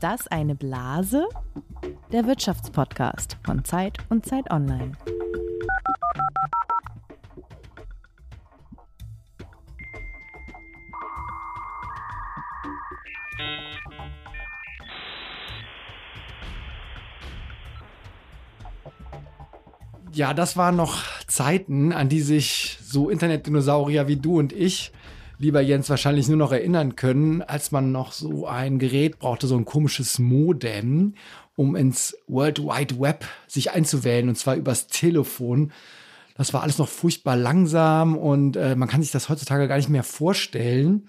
Ist das eine Blase? Der Wirtschaftspodcast von Zeit und Zeit Online. Ja, das waren noch Zeiten, an die sich so Internetdinosaurier wie du und ich lieber Jens wahrscheinlich nur noch erinnern können, als man noch so ein Gerät brauchte, so ein komisches Modem, um ins World Wide Web sich einzuwählen und zwar übers Telefon. Das war alles noch furchtbar langsam und äh, man kann sich das heutzutage gar nicht mehr vorstellen.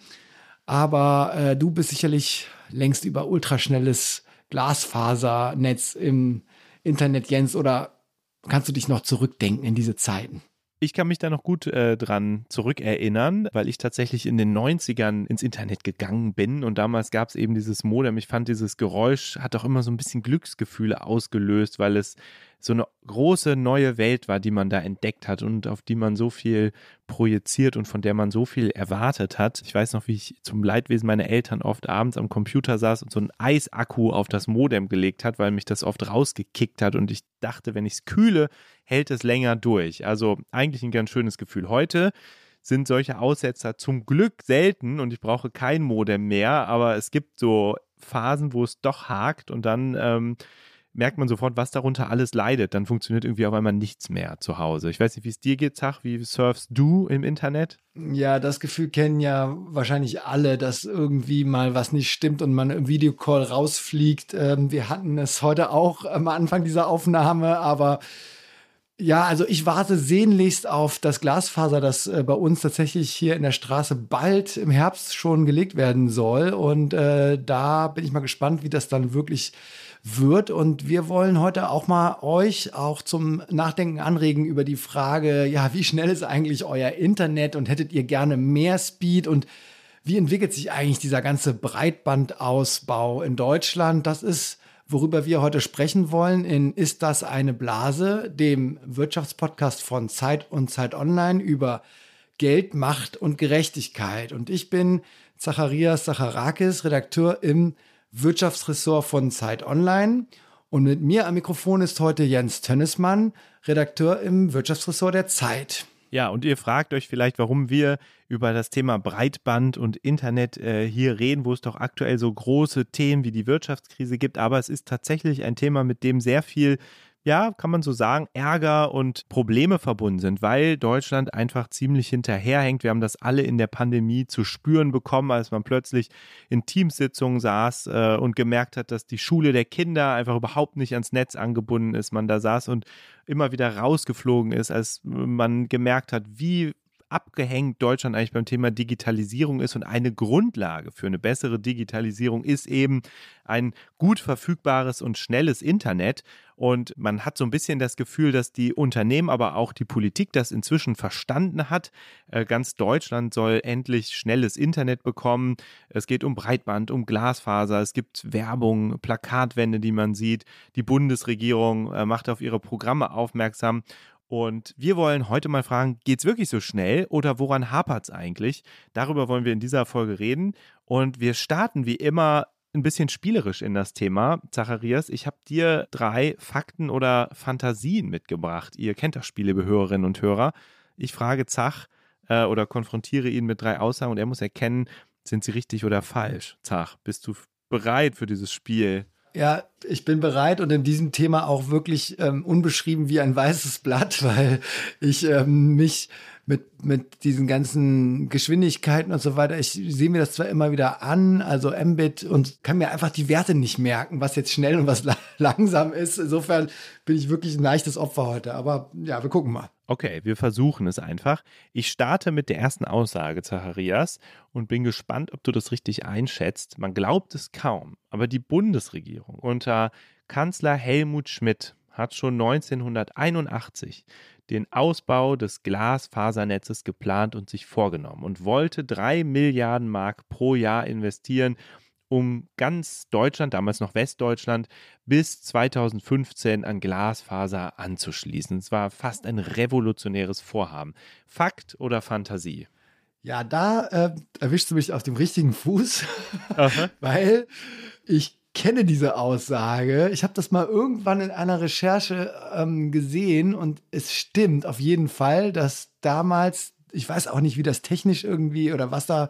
Aber äh, du bist sicherlich längst über ultraschnelles Glasfasernetz im Internet, Jens, oder kannst du dich noch zurückdenken in diese Zeiten? Ich kann mich da noch gut äh, dran zurückerinnern, weil ich tatsächlich in den 90ern ins Internet gegangen bin und damals gab es eben dieses Modem. Ich fand dieses Geräusch hat auch immer so ein bisschen Glücksgefühle ausgelöst, weil es so eine große neue Welt war, die man da entdeckt hat und auf die man so viel projiziert und von der man so viel erwartet hat. Ich weiß noch, wie ich zum Leidwesen meiner Eltern oft abends am Computer saß und so einen Eisakku auf das Modem gelegt hat, weil mich das oft rausgekickt hat und ich dachte, wenn ich es kühle, hält es länger durch. Also eigentlich ein ganz schönes Gefühl. Heute sind solche Aussetzer zum Glück selten und ich brauche kein Modem mehr, aber es gibt so Phasen, wo es doch hakt und dann ähm, merkt man sofort, was darunter alles leidet. Dann funktioniert irgendwie auf einmal nichts mehr zu Hause. Ich weiß nicht, wie es dir geht, Zach. Wie surfst du im Internet? Ja, das Gefühl kennen ja wahrscheinlich alle, dass irgendwie mal was nicht stimmt und man im Videocall rausfliegt. Ähm, wir hatten es heute auch am Anfang dieser Aufnahme, aber ja, also ich warte sehnlichst auf das Glasfaser, das äh, bei uns tatsächlich hier in der Straße bald im Herbst schon gelegt werden soll. Und äh, da bin ich mal gespannt, wie das dann wirklich wird. Und wir wollen heute auch mal euch auch zum Nachdenken anregen über die Frage, ja, wie schnell ist eigentlich euer Internet und hättet ihr gerne mehr Speed und wie entwickelt sich eigentlich dieser ganze Breitbandausbau in Deutschland? Das ist, worüber wir heute sprechen wollen, in Ist das eine Blase, dem Wirtschaftspodcast von Zeit und Zeit Online über Geld, Macht und Gerechtigkeit. Und ich bin Zacharias Zacharakis, Redakteur im Wirtschaftsressort von Zeit Online. Und mit mir am Mikrofon ist heute Jens Tönnesmann, Redakteur im Wirtschaftsressort der Zeit. Ja, und ihr fragt euch vielleicht, warum wir über das Thema Breitband und Internet äh, hier reden, wo es doch aktuell so große Themen wie die Wirtschaftskrise gibt. Aber es ist tatsächlich ein Thema, mit dem sehr viel ja, kann man so sagen, Ärger und Probleme verbunden sind, weil Deutschland einfach ziemlich hinterherhängt. Wir haben das alle in der Pandemie zu spüren bekommen, als man plötzlich in Teamsitzungen saß äh, und gemerkt hat, dass die Schule der Kinder einfach überhaupt nicht ans Netz angebunden ist. Man da saß und immer wieder rausgeflogen ist, als man gemerkt hat, wie abgehängt Deutschland eigentlich beim Thema Digitalisierung ist. Und eine Grundlage für eine bessere Digitalisierung ist eben ein gut verfügbares und schnelles Internet. Und man hat so ein bisschen das Gefühl, dass die Unternehmen, aber auch die Politik das inzwischen verstanden hat. Äh, ganz Deutschland soll endlich schnelles Internet bekommen. Es geht um Breitband, um Glasfaser. Es gibt Werbung, Plakatwände, die man sieht. Die Bundesregierung äh, macht auf ihre Programme aufmerksam. Und wir wollen heute mal fragen, geht es wirklich so schnell oder woran hapert es eigentlich? Darüber wollen wir in dieser Folge reden. Und wir starten wie immer ein bisschen spielerisch in das Thema. Zacharias, ich habe dir drei Fakten oder Fantasien mitgebracht. Ihr kennt das Spiel, liebe Hörerinnen und Hörer. Ich frage Zach äh, oder konfrontiere ihn mit drei Aussagen und er muss erkennen, sind sie richtig oder falsch. Zach, bist du bereit für dieses Spiel? Ja, ich bin bereit und in diesem Thema auch wirklich ähm, unbeschrieben wie ein weißes Blatt, weil ich ähm, mich mit, mit diesen ganzen Geschwindigkeiten und so weiter, ich sehe mir das zwar immer wieder an, also Mbit und kann mir einfach die Werte nicht merken, was jetzt schnell und was la langsam ist. Insofern bin ich wirklich ein leichtes Opfer heute, aber ja, wir gucken mal. Okay, wir versuchen es einfach. Ich starte mit der ersten Aussage, Zacharias, und bin gespannt, ob du das richtig einschätzt. Man glaubt es kaum, aber die Bundesregierung unter Kanzler Helmut Schmidt hat schon 1981 den Ausbau des Glasfasernetzes geplant und sich vorgenommen und wollte drei Milliarden Mark pro Jahr investieren, um ganz Deutschland, damals noch Westdeutschland, bis 2015 an Glasfaser anzuschließen. Es war fast ein revolutionäres Vorhaben. Fakt oder Fantasie? Ja, da äh, erwischst du mich auf dem richtigen Fuß, weil ich kenne diese Aussage. Ich habe das mal irgendwann in einer Recherche ähm, gesehen und es stimmt auf jeden Fall, dass damals, ich weiß auch nicht, wie das technisch irgendwie oder was da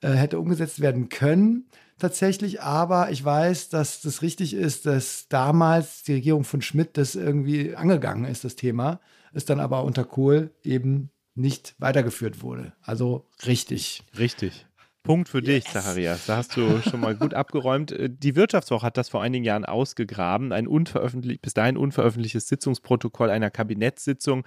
äh, hätte umgesetzt werden können tatsächlich, aber ich weiß, dass das richtig ist, dass damals die Regierung von Schmidt das irgendwie angegangen ist, das Thema, es dann aber unter Kohl eben nicht weitergeführt wurde. Also richtig. Richtig. Punkt für yes. dich, Zacharias. Da hast du schon mal gut abgeräumt. Äh, die Wirtschaftswoche hat das vor einigen Jahren ausgegraben. Ein unveröffentlich bis dahin unveröffentlichtes Sitzungsprotokoll einer Kabinettssitzung,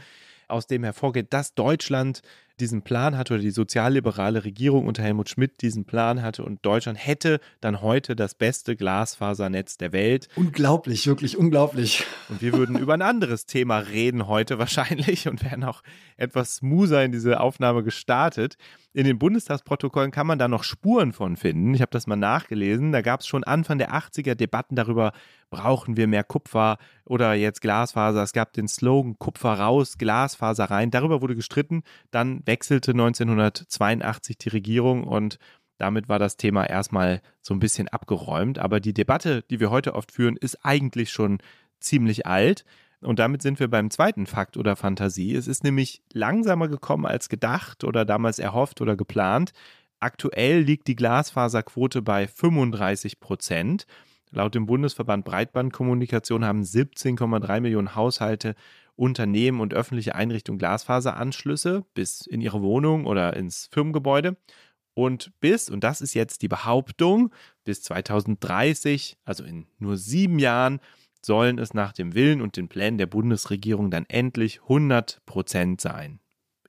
aus dem hervorgeht, dass Deutschland diesen Plan hatte oder die sozialliberale Regierung unter Helmut Schmidt diesen Plan hatte und Deutschland hätte dann heute das beste Glasfasernetz der Welt. Unglaublich, wirklich unglaublich. Und wir würden über ein anderes Thema reden heute wahrscheinlich und wären auch etwas smoother in diese Aufnahme gestartet. In den Bundestagsprotokollen kann man da noch Spuren von finden. Ich habe das mal nachgelesen. Da gab es schon Anfang der 80er Debatten darüber, brauchen wir mehr Kupfer oder jetzt Glasfaser. Es gab den Slogan Kupfer raus, Glasfaser rein. Darüber wurde gestritten. Dann wechselte 1982 die Regierung und damit war das Thema erstmal so ein bisschen abgeräumt. Aber die Debatte, die wir heute oft führen, ist eigentlich schon ziemlich alt. Und damit sind wir beim zweiten Fakt oder Fantasie. Es ist nämlich langsamer gekommen als gedacht oder damals erhofft oder geplant. Aktuell liegt die Glasfaserquote bei 35 Prozent. Laut dem Bundesverband Breitbandkommunikation haben 17,3 Millionen Haushalte Unternehmen und öffentliche Einrichtungen Glasfaseranschlüsse bis in ihre Wohnung oder ins Firmengebäude. Und bis, und das ist jetzt die Behauptung, bis 2030, also in nur sieben Jahren, sollen es nach dem Willen und den Plänen der Bundesregierung dann endlich 100 Prozent sein.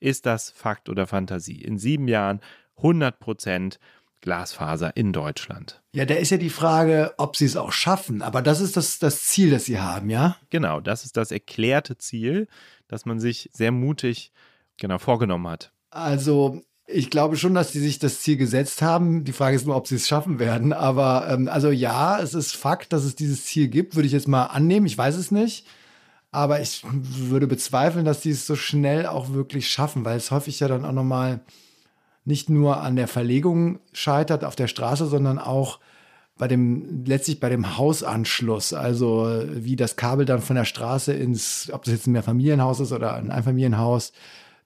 Ist das Fakt oder Fantasie? In sieben Jahren 100 Prozent Glasfaser in Deutschland. Ja, da ist ja die Frage, ob sie es auch schaffen. Aber das ist das, das Ziel, das sie haben, ja? Genau, das ist das erklärte Ziel, das man sich sehr mutig genau vorgenommen hat. Also ich glaube schon, dass sie sich das Ziel gesetzt haben. Die Frage ist nur, ob sie es schaffen werden. Aber ähm, also ja, es ist Fakt, dass es dieses Ziel gibt, würde ich jetzt mal annehmen. Ich weiß es nicht. Aber ich würde bezweifeln, dass sie es so schnell auch wirklich schaffen, weil es häufig ja dann auch nochmal nicht nur an der Verlegung scheitert auf der Straße, sondern auch bei dem, letztlich bei dem Hausanschluss, also wie das Kabel dann von der Straße ins, ob das jetzt ein Mehrfamilienhaus ist oder ein Einfamilienhaus,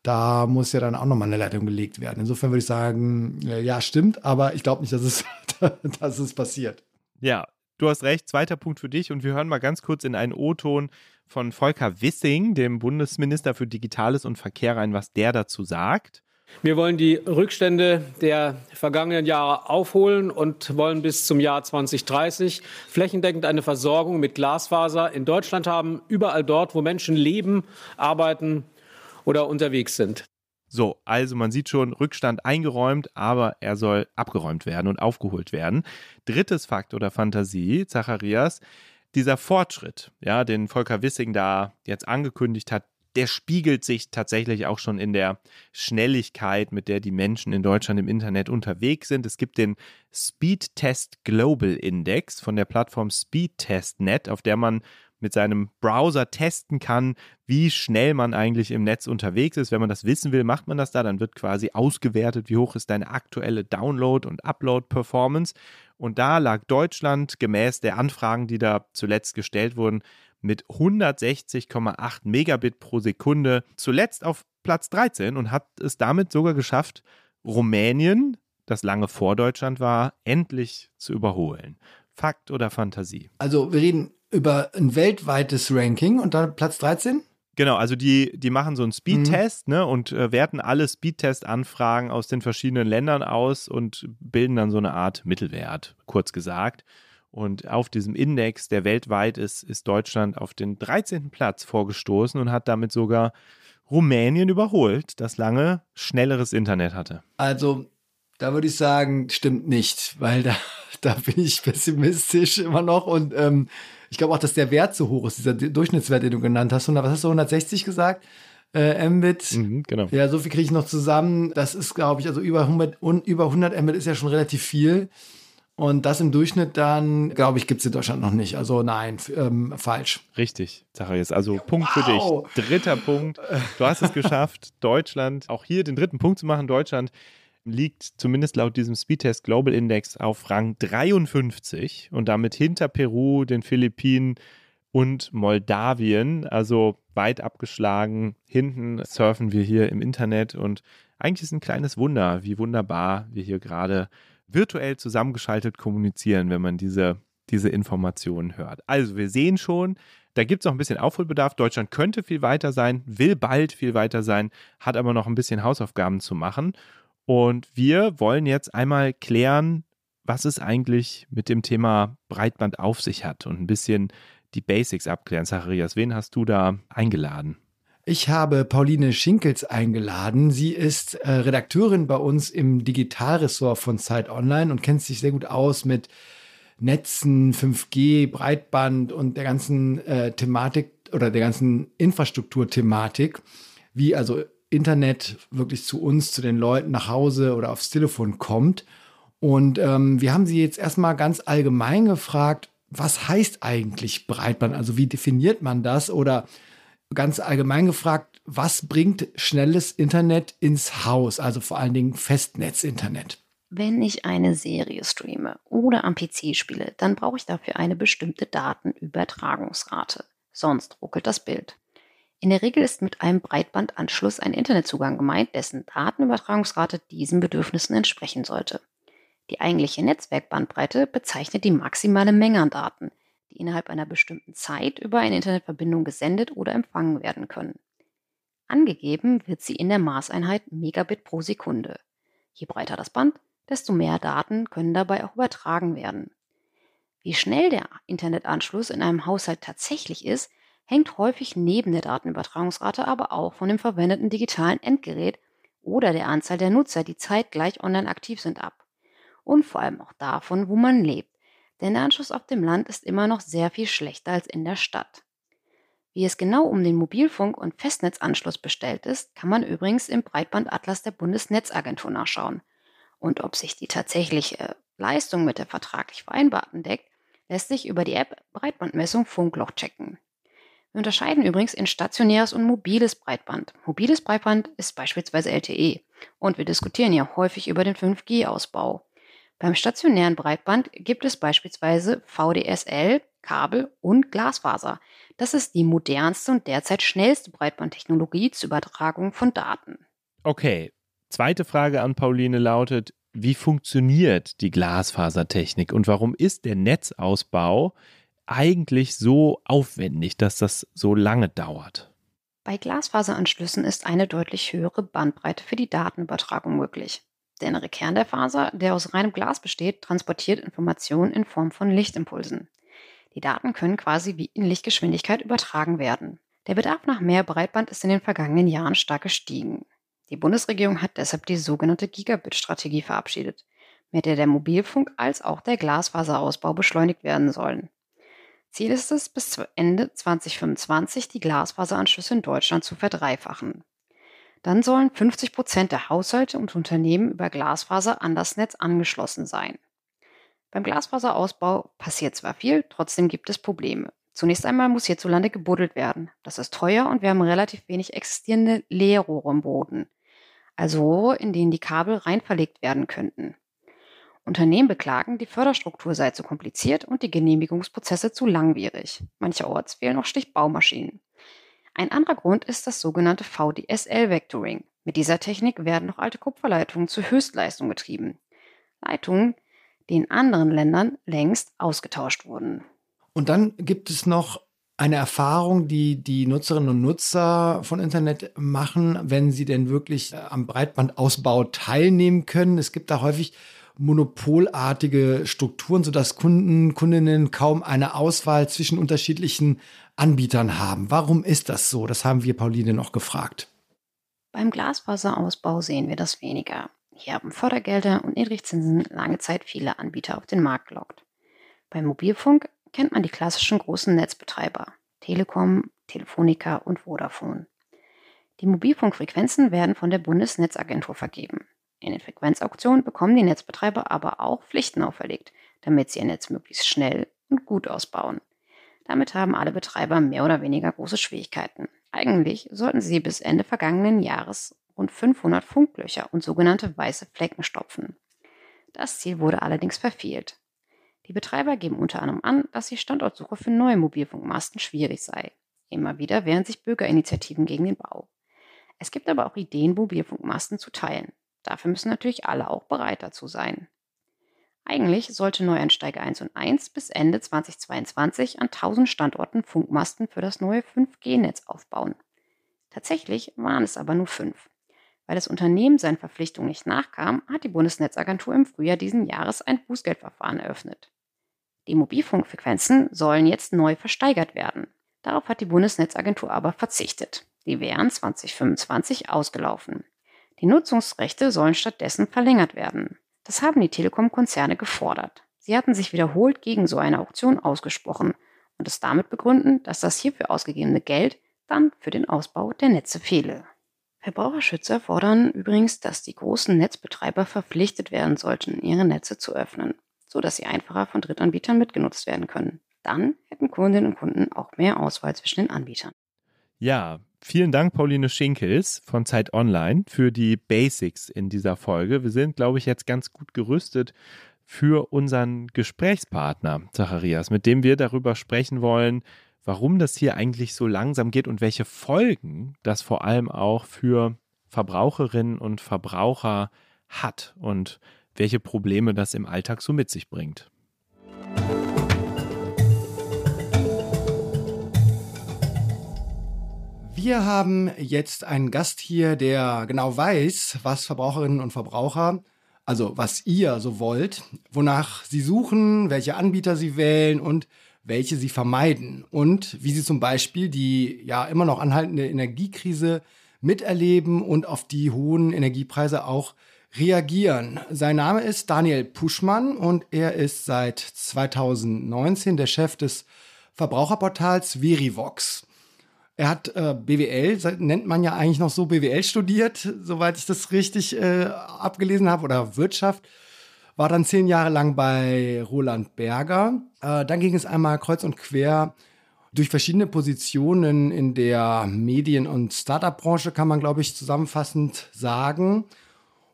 da muss ja dann auch nochmal eine Leitung gelegt werden. Insofern würde ich sagen, äh, ja, stimmt, aber ich glaube nicht, dass es, dass es passiert. Ja, du hast recht. Zweiter Punkt für dich und wir hören mal ganz kurz in einen O-Ton von Volker Wissing, dem Bundesminister für Digitales und Verkehr rein, was der dazu sagt. Wir wollen die Rückstände der vergangenen Jahre aufholen und wollen bis zum Jahr 2030 flächendeckend eine Versorgung mit Glasfaser in Deutschland haben, überall dort, wo Menschen leben, arbeiten oder unterwegs sind. So, also man sieht schon, Rückstand eingeräumt, aber er soll abgeräumt werden und aufgeholt werden. Drittes Fakt oder Fantasie, Zacharias, dieser Fortschritt, ja, den Volker Wissing da jetzt angekündigt hat, der spiegelt sich tatsächlich auch schon in der Schnelligkeit, mit der die Menschen in Deutschland im Internet unterwegs sind. Es gibt den Speedtest Global Index von der Plattform Speedtest.net, auf der man mit seinem Browser testen kann, wie schnell man eigentlich im Netz unterwegs ist. Wenn man das wissen will, macht man das da. Dann wird quasi ausgewertet, wie hoch ist deine aktuelle Download- und Upload-Performance. Und da lag Deutschland gemäß der Anfragen, die da zuletzt gestellt wurden, mit 160,8 Megabit pro Sekunde zuletzt auf Platz 13 und hat es damit sogar geschafft, Rumänien, das lange vor Deutschland war, endlich zu überholen. Fakt oder Fantasie? Also wir reden über ein weltweites Ranking und dann Platz 13? Genau, also die, die machen so einen Speedtest mhm. ne, und äh, werten alle Speedtest-Anfragen aus den verschiedenen Ländern aus und bilden dann so eine Art Mittelwert, kurz gesagt. Und auf diesem Index, der weltweit ist, ist Deutschland auf den 13. Platz vorgestoßen und hat damit sogar Rumänien überholt, das lange schnelleres Internet hatte. Also, da würde ich sagen, stimmt nicht, weil da, da bin ich pessimistisch immer noch und ähm, ich glaube auch, dass der Wert so hoch ist, dieser Durchschnittswert, den du genannt hast. was hast du, 160 gesagt? Äh, Mbit. Mhm, genau. Ja, so viel kriege ich noch zusammen. Das ist, glaube ich, also über 100, über 100 Mbit ist ja schon relativ viel. Und das im Durchschnitt dann, glaube ich, gibt es in Deutschland noch nicht. Also nein, ähm, falsch. Richtig, Zacharias. Also Punkt wow. für dich. Dritter Punkt. Du hast es geschafft, Deutschland, auch hier den dritten Punkt zu machen. Deutschland liegt zumindest laut diesem Speedtest Global Index auf Rang 53 und damit hinter Peru, den Philippinen und Moldawien, also weit abgeschlagen. Hinten surfen wir hier im Internet und eigentlich ist ein kleines Wunder, wie wunderbar wir hier gerade virtuell zusammengeschaltet kommunizieren, wenn man diese, diese Informationen hört. Also wir sehen schon, da gibt es noch ein bisschen Aufholbedarf. Deutschland könnte viel weiter sein, will bald viel weiter sein, hat aber noch ein bisschen Hausaufgaben zu machen. Und wir wollen jetzt einmal klären, was es eigentlich mit dem Thema Breitband auf sich hat und ein bisschen die Basics abklären. Zacharias, wen hast du da eingeladen? Ich habe Pauline Schinkels eingeladen. Sie ist äh, Redakteurin bei uns im Digitalressort von Zeit Online und kennt sich sehr gut aus mit Netzen, 5G, Breitband und der ganzen äh, Thematik oder der ganzen Infrastrukturthematik, wie also Internet wirklich zu uns, zu den Leuten nach Hause oder aufs Telefon kommt. Und ähm, wir haben sie jetzt erstmal ganz allgemein gefragt, was heißt eigentlich Breitband? Also wie definiert man das? Oder ganz allgemein gefragt, was bringt schnelles Internet ins Haus? Also vor allen Dingen Festnetzinternet. Wenn ich eine Serie streame oder am PC spiele, dann brauche ich dafür eine bestimmte Datenübertragungsrate. Sonst ruckelt das Bild. In der Regel ist mit einem Breitbandanschluss ein Internetzugang gemeint, dessen Datenübertragungsrate diesen Bedürfnissen entsprechen sollte. Die eigentliche Netzwerkbandbreite bezeichnet die maximale Menge an Daten, die innerhalb einer bestimmten Zeit über eine Internetverbindung gesendet oder empfangen werden können. Angegeben wird sie in der Maßeinheit Megabit pro Sekunde. Je breiter das Band, desto mehr Daten können dabei auch übertragen werden. Wie schnell der Internetanschluss in einem Haushalt tatsächlich ist, hängt häufig neben der Datenübertragungsrate aber auch von dem verwendeten digitalen Endgerät oder der Anzahl der Nutzer, die zeitgleich online aktiv sind, ab. Und vor allem auch davon, wo man lebt, denn der Anschluss auf dem Land ist immer noch sehr viel schlechter als in der Stadt. Wie es genau um den Mobilfunk- und Festnetzanschluss bestellt ist, kann man übrigens im Breitbandatlas der Bundesnetzagentur nachschauen. Und ob sich die tatsächliche Leistung mit der vertraglich vereinbarten deckt, lässt sich über die App Breitbandmessung Funkloch checken. Wir unterscheiden übrigens in stationäres und mobiles Breitband. Mobiles Breitband ist beispielsweise LTE und wir diskutieren ja häufig über den 5G-Ausbau. Beim stationären Breitband gibt es beispielsweise VDSL, Kabel und Glasfaser. Das ist die modernste und derzeit schnellste Breitbandtechnologie zur Übertragung von Daten. Okay, Zweite Frage an Pauline lautet, wie funktioniert die Glasfasertechnik und warum ist der Netzausbau eigentlich so aufwendig, dass das so lange dauert? Bei Glasfaseranschlüssen ist eine deutlich höhere Bandbreite für die Datenübertragung möglich. Der innere Kern der Faser, der aus reinem Glas besteht, transportiert Informationen in Form von Lichtimpulsen. Die Daten können quasi wie in Lichtgeschwindigkeit übertragen werden. Der Bedarf nach mehr Breitband ist in den vergangenen Jahren stark gestiegen. Die Bundesregierung hat deshalb die sogenannte Gigabit-Strategie verabschiedet, mit der der Mobilfunk als auch der Glasfaserausbau beschleunigt werden sollen. Ziel ist es, bis Ende 2025 die Glasfaseranschlüsse in Deutschland zu verdreifachen. Dann sollen 50 Prozent der Haushalte und Unternehmen über Glasfaser an das Netz angeschlossen sein. Beim Glasfaserausbau passiert zwar viel, trotzdem gibt es Probleme. Zunächst einmal muss hierzulande gebuddelt werden. Das ist teuer und wir haben relativ wenig existierende Leerrohre im Boden also Rohre, in denen die Kabel rein verlegt werden könnten. Unternehmen beklagen, die Förderstruktur sei zu kompliziert und die Genehmigungsprozesse zu langwierig. Mancherorts fehlen noch Stichbaumaschinen. Ein anderer Grund ist das sogenannte VDSL-Vectoring. Mit dieser Technik werden noch alte Kupferleitungen zur Höchstleistung betrieben. Leitungen, die in anderen Ländern längst ausgetauscht wurden. Und dann gibt es noch eine Erfahrung, die die Nutzerinnen und Nutzer von Internet machen, wenn sie denn wirklich äh, am Breitbandausbau teilnehmen können. Es gibt da häufig monopolartige Strukturen, sodass Kunden, Kundinnen kaum eine Auswahl zwischen unterschiedlichen Anbietern haben. Warum ist das so? Das haben wir Pauline noch gefragt. Beim Glasfaserausbau sehen wir das weniger. Hier haben Fördergelder und Niedrigzinsen lange Zeit viele Anbieter auf den Markt gelockt. Beim Mobilfunk kennt man die klassischen großen Netzbetreiber Telekom, Telefonica und Vodafone. Die Mobilfunkfrequenzen werden von der Bundesnetzagentur vergeben. In den Frequenzauktionen bekommen die Netzbetreiber aber auch Pflichten auferlegt, damit sie ihr Netz möglichst schnell und gut ausbauen. Damit haben alle Betreiber mehr oder weniger große Schwierigkeiten. Eigentlich sollten sie bis Ende vergangenen Jahres rund 500 Funklöcher und sogenannte weiße Flecken stopfen. Das Ziel wurde allerdings verfehlt. Die Betreiber geben unter anderem an, dass die Standortsuche für neue Mobilfunkmasten schwierig sei. Immer wieder wehren sich Bürgerinitiativen gegen den Bau. Es gibt aber auch Ideen, Mobilfunkmasten zu teilen. Dafür müssen natürlich alle auch bereit dazu sein. Eigentlich sollte Neueinsteiger 1 und 1 bis Ende 2022 an 1000 Standorten Funkmasten für das neue 5G-Netz aufbauen. Tatsächlich waren es aber nur fünf. Weil das Unternehmen seinen Verpflichtungen nicht nachkam, hat die Bundesnetzagentur im Frühjahr diesen Jahres ein Bußgeldverfahren eröffnet. Die Mobilfunkfrequenzen sollen jetzt neu versteigert werden. Darauf hat die Bundesnetzagentur aber verzichtet. Die wären 2025 ausgelaufen. Die Nutzungsrechte sollen stattdessen verlängert werden. Das haben die Telekom-Konzerne gefordert. Sie hatten sich wiederholt gegen so eine Auktion ausgesprochen und es damit begründen, dass das hierfür ausgegebene Geld dann für den Ausbau der Netze fehle. Verbraucherschützer fordern übrigens, dass die großen Netzbetreiber verpflichtet werden sollten, ihre Netze zu öffnen, sodass sie einfacher von Drittanbietern mitgenutzt werden können. Dann hätten Kundinnen und Kunden auch mehr Auswahl zwischen den Anbietern. Ja, vielen Dank, Pauline Schinkels von Zeit Online, für die Basics in dieser Folge. Wir sind, glaube ich, jetzt ganz gut gerüstet für unseren Gesprächspartner, Zacharias, mit dem wir darüber sprechen wollen, warum das hier eigentlich so langsam geht und welche Folgen das vor allem auch für Verbraucherinnen und Verbraucher hat und welche Probleme das im Alltag so mit sich bringt. Wir haben jetzt einen Gast hier, der genau weiß, was Verbraucherinnen und Verbraucher, also was ihr so wollt, wonach sie suchen, welche Anbieter sie wählen und welche sie vermeiden und wie sie zum Beispiel die ja immer noch anhaltende Energiekrise miterleben und auf die hohen Energiepreise auch reagieren. Sein Name ist Daniel Puschmann und er ist seit 2019 der Chef des Verbraucherportals Verivox. Er hat äh, BWL, nennt man ja eigentlich noch so BWL studiert, soweit ich das richtig äh, abgelesen habe, oder Wirtschaft war dann zehn Jahre lang bei Roland Berger. Äh, dann ging es einmal kreuz und quer durch verschiedene Positionen in der Medien- und Startup-Branche, kann man, glaube ich, zusammenfassend sagen.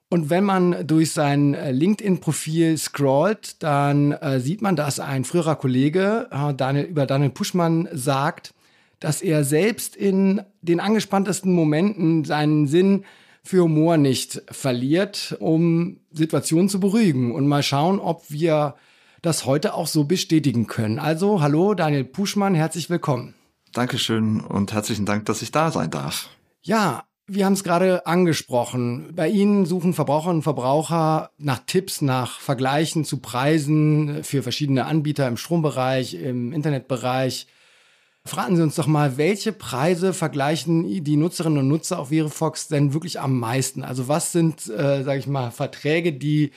Und wenn man durch sein äh, LinkedIn-Profil scrollt, dann äh, sieht man, dass ein früherer Kollege äh, Daniel, über Daniel Puschmann sagt, dass er selbst in den angespanntesten Momenten seinen Sinn für Humor nicht verliert, um Situationen zu beruhigen und mal schauen, ob wir das heute auch so bestätigen können. Also, hallo Daniel Puschmann, herzlich willkommen. Dankeschön und herzlichen Dank, dass ich da sein darf. Ja, wir haben es gerade angesprochen. Bei Ihnen suchen Verbraucherinnen und Verbraucher nach Tipps, nach Vergleichen zu Preisen für verschiedene Anbieter im Strombereich, im Internetbereich. Fragen Sie uns doch mal, welche Preise vergleichen die Nutzerinnen und Nutzer auf Verifox denn wirklich am meisten? Also was sind, äh, sage ich mal, Verträge, die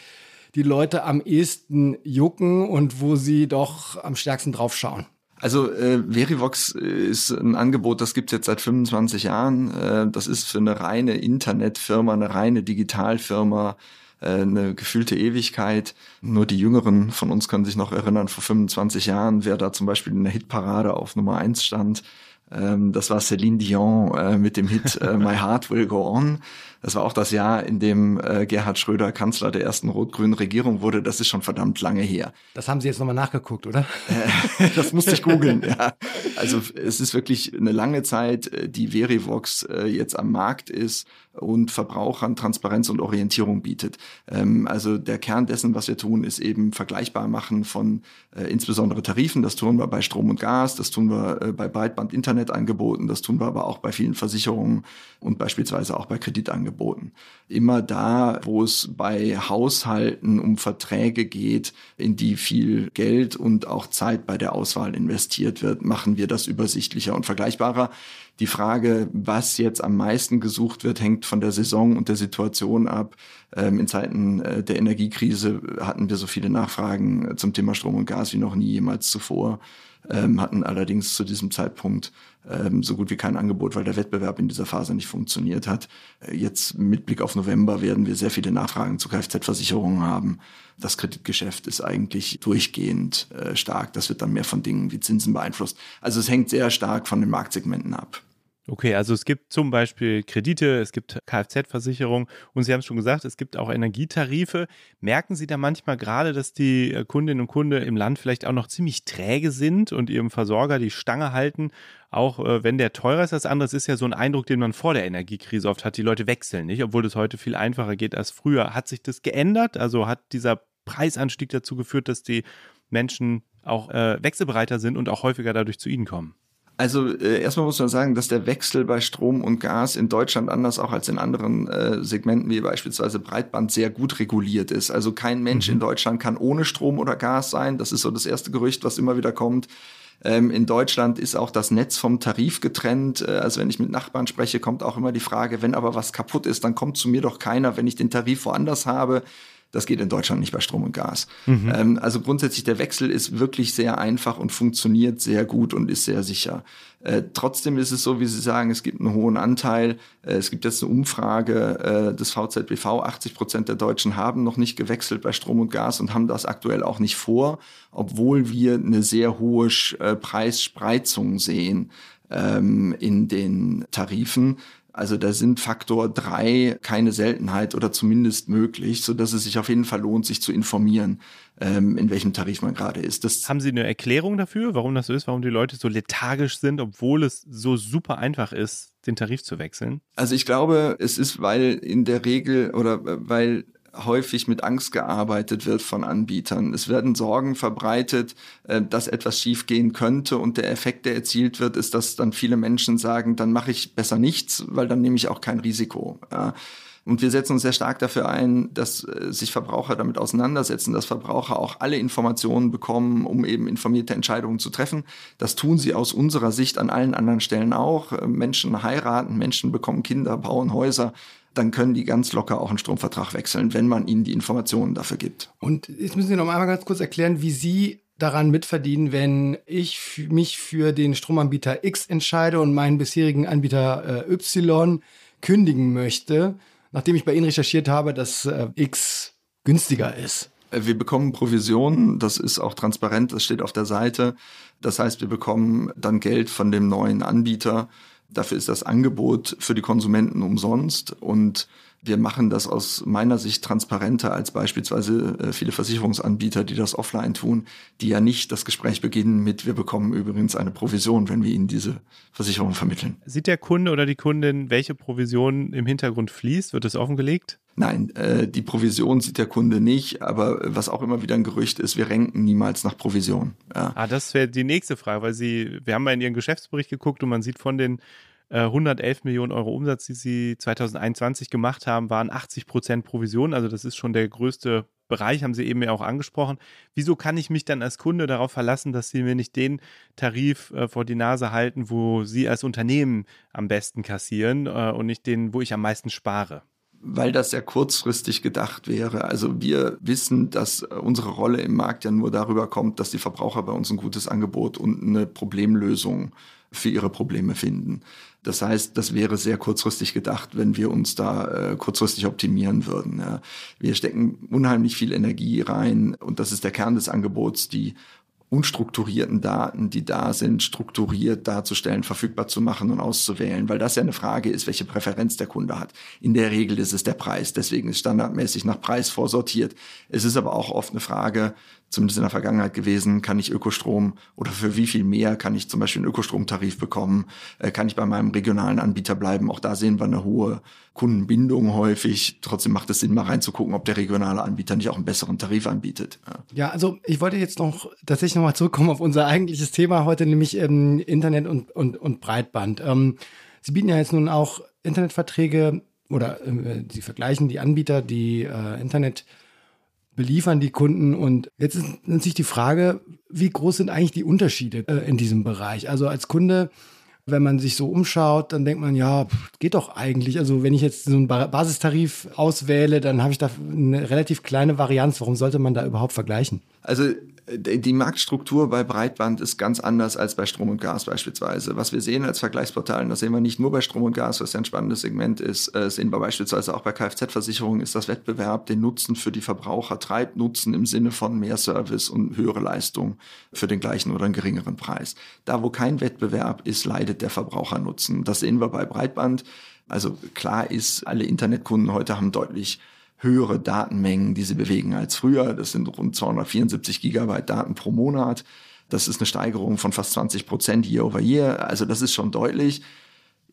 die Leute am ehesten jucken und wo sie doch am stärksten drauf schauen? Also äh, Verivox ist ein Angebot, das gibt es jetzt seit 25 Jahren. Äh, das ist für eine reine Internetfirma, eine reine Digitalfirma äh, eine gefühlte Ewigkeit. Nur die Jüngeren von uns können sich noch erinnern, vor 25 Jahren, wer da zum Beispiel in der Hitparade auf Nummer eins stand. Ähm, das war Celine Dion äh, mit dem Hit äh, My Heart Will Go On. Das war auch das Jahr, in dem äh, Gerhard Schröder Kanzler der ersten rot-grünen Regierung wurde. Das ist schon verdammt lange her. Das haben Sie jetzt nochmal nachgeguckt, oder? das musste ich googeln, ja. Also es ist wirklich eine lange Zeit, äh, die Verivox äh, jetzt am Markt ist und Verbrauchern Transparenz und Orientierung bietet. Ähm, also der Kern dessen, was wir tun, ist eben vergleichbar machen von äh, insbesondere Tarifen. Das tun wir bei Strom und Gas, das tun wir äh, bei Breitband-Internetangeboten, das tun wir aber auch bei vielen Versicherungen und beispielsweise auch bei Kreditangeboten. Immer da, wo es bei Haushalten um Verträge geht, in die viel Geld und auch Zeit bei der Auswahl investiert wird, machen wir das übersichtlicher und vergleichbarer. Die Frage, was jetzt am meisten gesucht wird, hängt von der Saison und der Situation ab. Ähm, in Zeiten äh, der Energiekrise hatten wir so viele Nachfragen zum Thema Strom und Gas wie noch nie jemals zuvor, ähm, hatten allerdings zu diesem Zeitpunkt so gut wie kein Angebot, weil der Wettbewerb in dieser Phase nicht funktioniert hat. Äh, jetzt mit Blick auf November werden wir sehr viele Nachfragen zu Kfz-Versicherungen haben. Das Kreditgeschäft ist eigentlich durchgehend äh, stark. Das wird dann mehr von Dingen wie Zinsen beeinflusst. Also es hängt sehr stark von den Marktsegmenten ab. Okay, also es gibt zum Beispiel Kredite, es gibt Kfz-Versicherung und Sie haben es schon gesagt, es gibt auch Energietarife. Merken Sie da manchmal gerade, dass die äh, Kundinnen und Kunden im Land vielleicht auch noch ziemlich träge sind und ihrem Versorger die Stange halten, auch äh, wenn der teurer ist als anderes, ist ja so ein Eindruck, den man vor der Energiekrise oft hat. Die Leute wechseln nicht, obwohl es heute viel einfacher geht als früher. Hat sich das geändert? Also hat dieser Preisanstieg dazu geführt, dass die Menschen auch äh, wechselbereiter sind und auch häufiger dadurch zu Ihnen kommen? Also äh, erstmal muss man sagen, dass der Wechsel bei Strom und Gas in Deutschland anders auch als in anderen äh, Segmenten wie beispielsweise Breitband sehr gut reguliert ist. Also kein Mensch mhm. in Deutschland kann ohne Strom oder Gas sein. Das ist so das erste Gerücht, was immer wieder kommt. Ähm, in Deutschland ist auch das Netz vom Tarif getrennt. Äh, also wenn ich mit Nachbarn spreche, kommt auch immer die Frage, wenn aber was kaputt ist, dann kommt zu mir doch keiner, wenn ich den Tarif woanders habe. Das geht in Deutschland nicht bei Strom und Gas. Mhm. Ähm, also grundsätzlich der Wechsel ist wirklich sehr einfach und funktioniert sehr gut und ist sehr sicher. Äh, trotzdem ist es so, wie Sie sagen, es gibt einen hohen Anteil. Äh, es gibt jetzt eine Umfrage äh, des VZBV. 80 Prozent der Deutschen haben noch nicht gewechselt bei Strom und Gas und haben das aktuell auch nicht vor, obwohl wir eine sehr hohe äh, Preisspreizung sehen ähm, in den Tarifen. Also da sind Faktor drei keine Seltenheit oder zumindest möglich, so dass es sich auf jeden Fall lohnt, sich zu informieren, ähm, in welchem Tarif man gerade ist. Das Haben Sie eine Erklärung dafür, warum das so ist, warum die Leute so lethargisch sind, obwohl es so super einfach ist, den Tarif zu wechseln? Also ich glaube, es ist, weil in der Regel oder äh, weil häufig mit Angst gearbeitet wird von Anbietern. Es werden Sorgen verbreitet, äh, dass etwas schiefgehen könnte und der Effekt, der erzielt wird, ist, dass dann viele Menschen sagen, dann mache ich besser nichts, weil dann nehme ich auch kein Risiko. Und wir setzen uns sehr stark dafür ein, dass äh, sich Verbraucher damit auseinandersetzen, dass Verbraucher auch alle Informationen bekommen, um eben informierte Entscheidungen zu treffen. Das tun sie aus unserer Sicht an allen anderen Stellen auch. Äh, Menschen heiraten, Menschen bekommen Kinder, bauen Häuser dann können die ganz locker auch einen Stromvertrag wechseln, wenn man ihnen die Informationen dafür gibt. Und jetzt müssen Sie noch einmal ganz kurz erklären, wie Sie daran mitverdienen, wenn ich mich für den Stromanbieter X entscheide und meinen bisherigen Anbieter äh, Y kündigen möchte, nachdem ich bei Ihnen recherchiert habe, dass äh, X günstiger ist. Äh, wir bekommen Provisionen, das ist auch transparent, das steht auf der Seite. Das heißt, wir bekommen dann Geld von dem neuen Anbieter Dafür ist das Angebot für die Konsumenten umsonst und wir machen das aus meiner Sicht transparenter als beispielsweise äh, viele Versicherungsanbieter, die das offline tun, die ja nicht das Gespräch beginnen mit, wir bekommen übrigens eine Provision, wenn wir ihnen diese Versicherung vermitteln. Sieht der Kunde oder die Kundin, welche Provision im Hintergrund fließt? Wird es offengelegt? Nein, äh, die Provision sieht der Kunde nicht, aber was auch immer wieder ein Gerücht ist, wir renken niemals nach Provision. Ja. Ah, das wäre die nächste Frage, weil Sie, wir haben mal in Ihren Geschäftsbericht geguckt und man sieht von den 111 äh, Millionen Euro Umsatz, die sie 2021 gemacht haben, waren 80 Prozent Provision. Also das ist schon der größte Bereich, haben Sie eben ja auch angesprochen. Wieso kann ich mich dann als Kunde darauf verlassen, dass Sie mir nicht den Tarif äh, vor die Nase halten, wo Sie als Unternehmen am besten kassieren äh, und nicht den, wo ich am meisten spare? Weil das sehr kurzfristig gedacht wäre. Also wir wissen, dass unsere Rolle im Markt ja nur darüber kommt, dass die Verbraucher bei uns ein gutes Angebot und eine Problemlösung für ihre Probleme finden. Das heißt, das wäre sehr kurzfristig gedacht, wenn wir uns da äh, kurzfristig optimieren würden. Ja. Wir stecken unheimlich viel Energie rein und das ist der Kern des Angebots, die unstrukturierten Daten, die da sind, strukturiert darzustellen, verfügbar zu machen und auszuwählen, weil das ja eine Frage ist, welche Präferenz der Kunde hat. In der Regel ist es der Preis, deswegen ist standardmäßig nach Preis vorsortiert. Es ist aber auch oft eine Frage, zumindest in der Vergangenheit gewesen, kann ich Ökostrom oder für wie viel mehr kann ich zum Beispiel einen Ökostromtarif bekommen, äh, kann ich bei meinem regionalen Anbieter bleiben. Auch da sehen wir eine hohe Kundenbindung häufig. Trotzdem macht es Sinn, mal reinzugucken, ob der regionale Anbieter nicht auch einen besseren Tarif anbietet. Ja, ja also ich wollte jetzt noch tatsächlich nochmal zurückkommen auf unser eigentliches Thema heute, nämlich ähm, Internet und, und, und Breitband. Ähm, Sie bieten ja jetzt nun auch Internetverträge oder äh, Sie vergleichen die Anbieter, die äh, Internet beliefern die Kunden. Und jetzt ist natürlich die Frage, wie groß sind eigentlich die Unterschiede äh, in diesem Bereich? Also als Kunde, wenn man sich so umschaut, dann denkt man, ja, geht doch eigentlich. Also wenn ich jetzt so einen Basistarif auswähle, dann habe ich da eine relativ kleine Varianz. Warum sollte man da überhaupt vergleichen? Also Die Marktstruktur bei Breitband ist ganz anders als bei Strom und Gas beispielsweise. Was wir sehen als Vergleichsportalen, das sehen wir nicht nur bei Strom und Gas, was ja ein spannendes Segment ist, äh, sehen wir beispielsweise auch bei Kfz-Versicherungen, ist das Wettbewerb den Nutzen für die Verbraucher treibt, Nutzen im Sinne von mehr Service und höhere Leistung für den gleichen oder einen geringeren Preis. Da, wo kein Wettbewerb ist, leidet der Verbrauchernutzen. Das sehen wir bei Breitband. Also klar ist, alle Internetkunden heute haben deutlich höhere Datenmengen, die sie bewegen als früher. Das sind rund 274 Gigabyte Daten pro Monat. Das ist eine Steigerung von fast 20 Prozent year over year. Also das ist schon deutlich.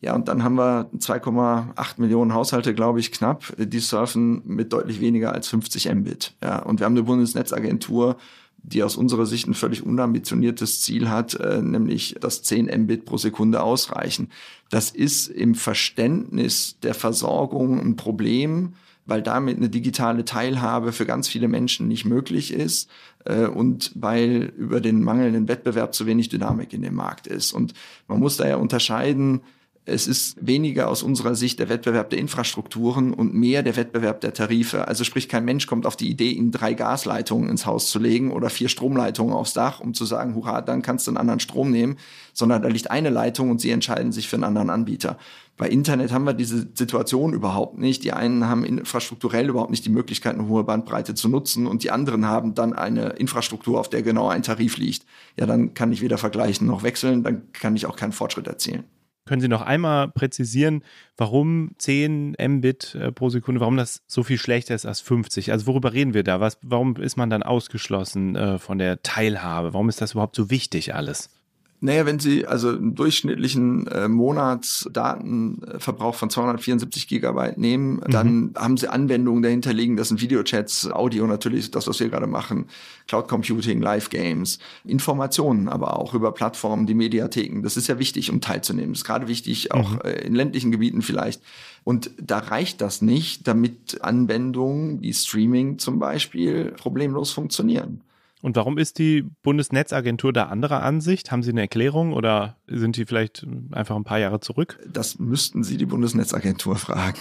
Ja, und dann haben wir 2,8 Millionen Haushalte, glaube ich, knapp, die surfen mit deutlich weniger als 50 Mbit. Ja, und wir haben eine Bundesnetzagentur, die aus unserer Sicht ein völlig unambitioniertes Ziel hat, äh, nämlich dass 10 Mbit pro Sekunde ausreichen. Das ist im Verständnis der Versorgung ein Problem, weil damit eine digitale Teilhabe für ganz viele Menschen nicht möglich ist äh, und weil über den mangelnden Wettbewerb zu wenig Dynamik in dem Markt ist. Und man muss da ja unterscheiden, es ist weniger aus unserer Sicht der Wettbewerb der Infrastrukturen und mehr der Wettbewerb der Tarife. Also sprich, kein Mensch kommt auf die Idee, ihm drei Gasleitungen ins Haus zu legen oder vier Stromleitungen aufs Dach, um zu sagen, hurra, dann kannst du einen anderen Strom nehmen, sondern da liegt eine Leitung und sie entscheiden sich für einen anderen Anbieter. Bei Internet haben wir diese Situation überhaupt nicht. Die einen haben infrastrukturell überhaupt nicht die Möglichkeit, eine hohe Bandbreite zu nutzen und die anderen haben dann eine Infrastruktur, auf der genau ein Tarif liegt. Ja, dann kann ich weder vergleichen noch wechseln, dann kann ich auch keinen Fortschritt erzielen. Können Sie noch einmal präzisieren, warum 10 Mbit äh, pro Sekunde, warum das so viel schlechter ist als 50? Also worüber reden wir da? Was, warum ist man dann ausgeschlossen äh, von der Teilhabe? Warum ist das überhaupt so wichtig alles? Naja, wenn Sie also einen durchschnittlichen äh, Monatsdatenverbrauch von 274 Gigabyte nehmen, mhm. dann haben Sie Anwendungen dahinter liegen. Das sind Videochats, Audio natürlich, das, was wir gerade machen, Cloud Computing, Live Games, Informationen aber auch über Plattformen, die Mediatheken. Das ist ja wichtig, um teilzunehmen. Das ist gerade wichtig, auch mhm. äh, in ländlichen Gebieten vielleicht. Und da reicht das nicht, damit Anwendungen wie Streaming zum Beispiel problemlos funktionieren. Und warum ist die Bundesnetzagentur da anderer Ansicht? Haben Sie eine Erklärung oder sind Sie vielleicht einfach ein paar Jahre zurück? Das müssten Sie die Bundesnetzagentur fragen.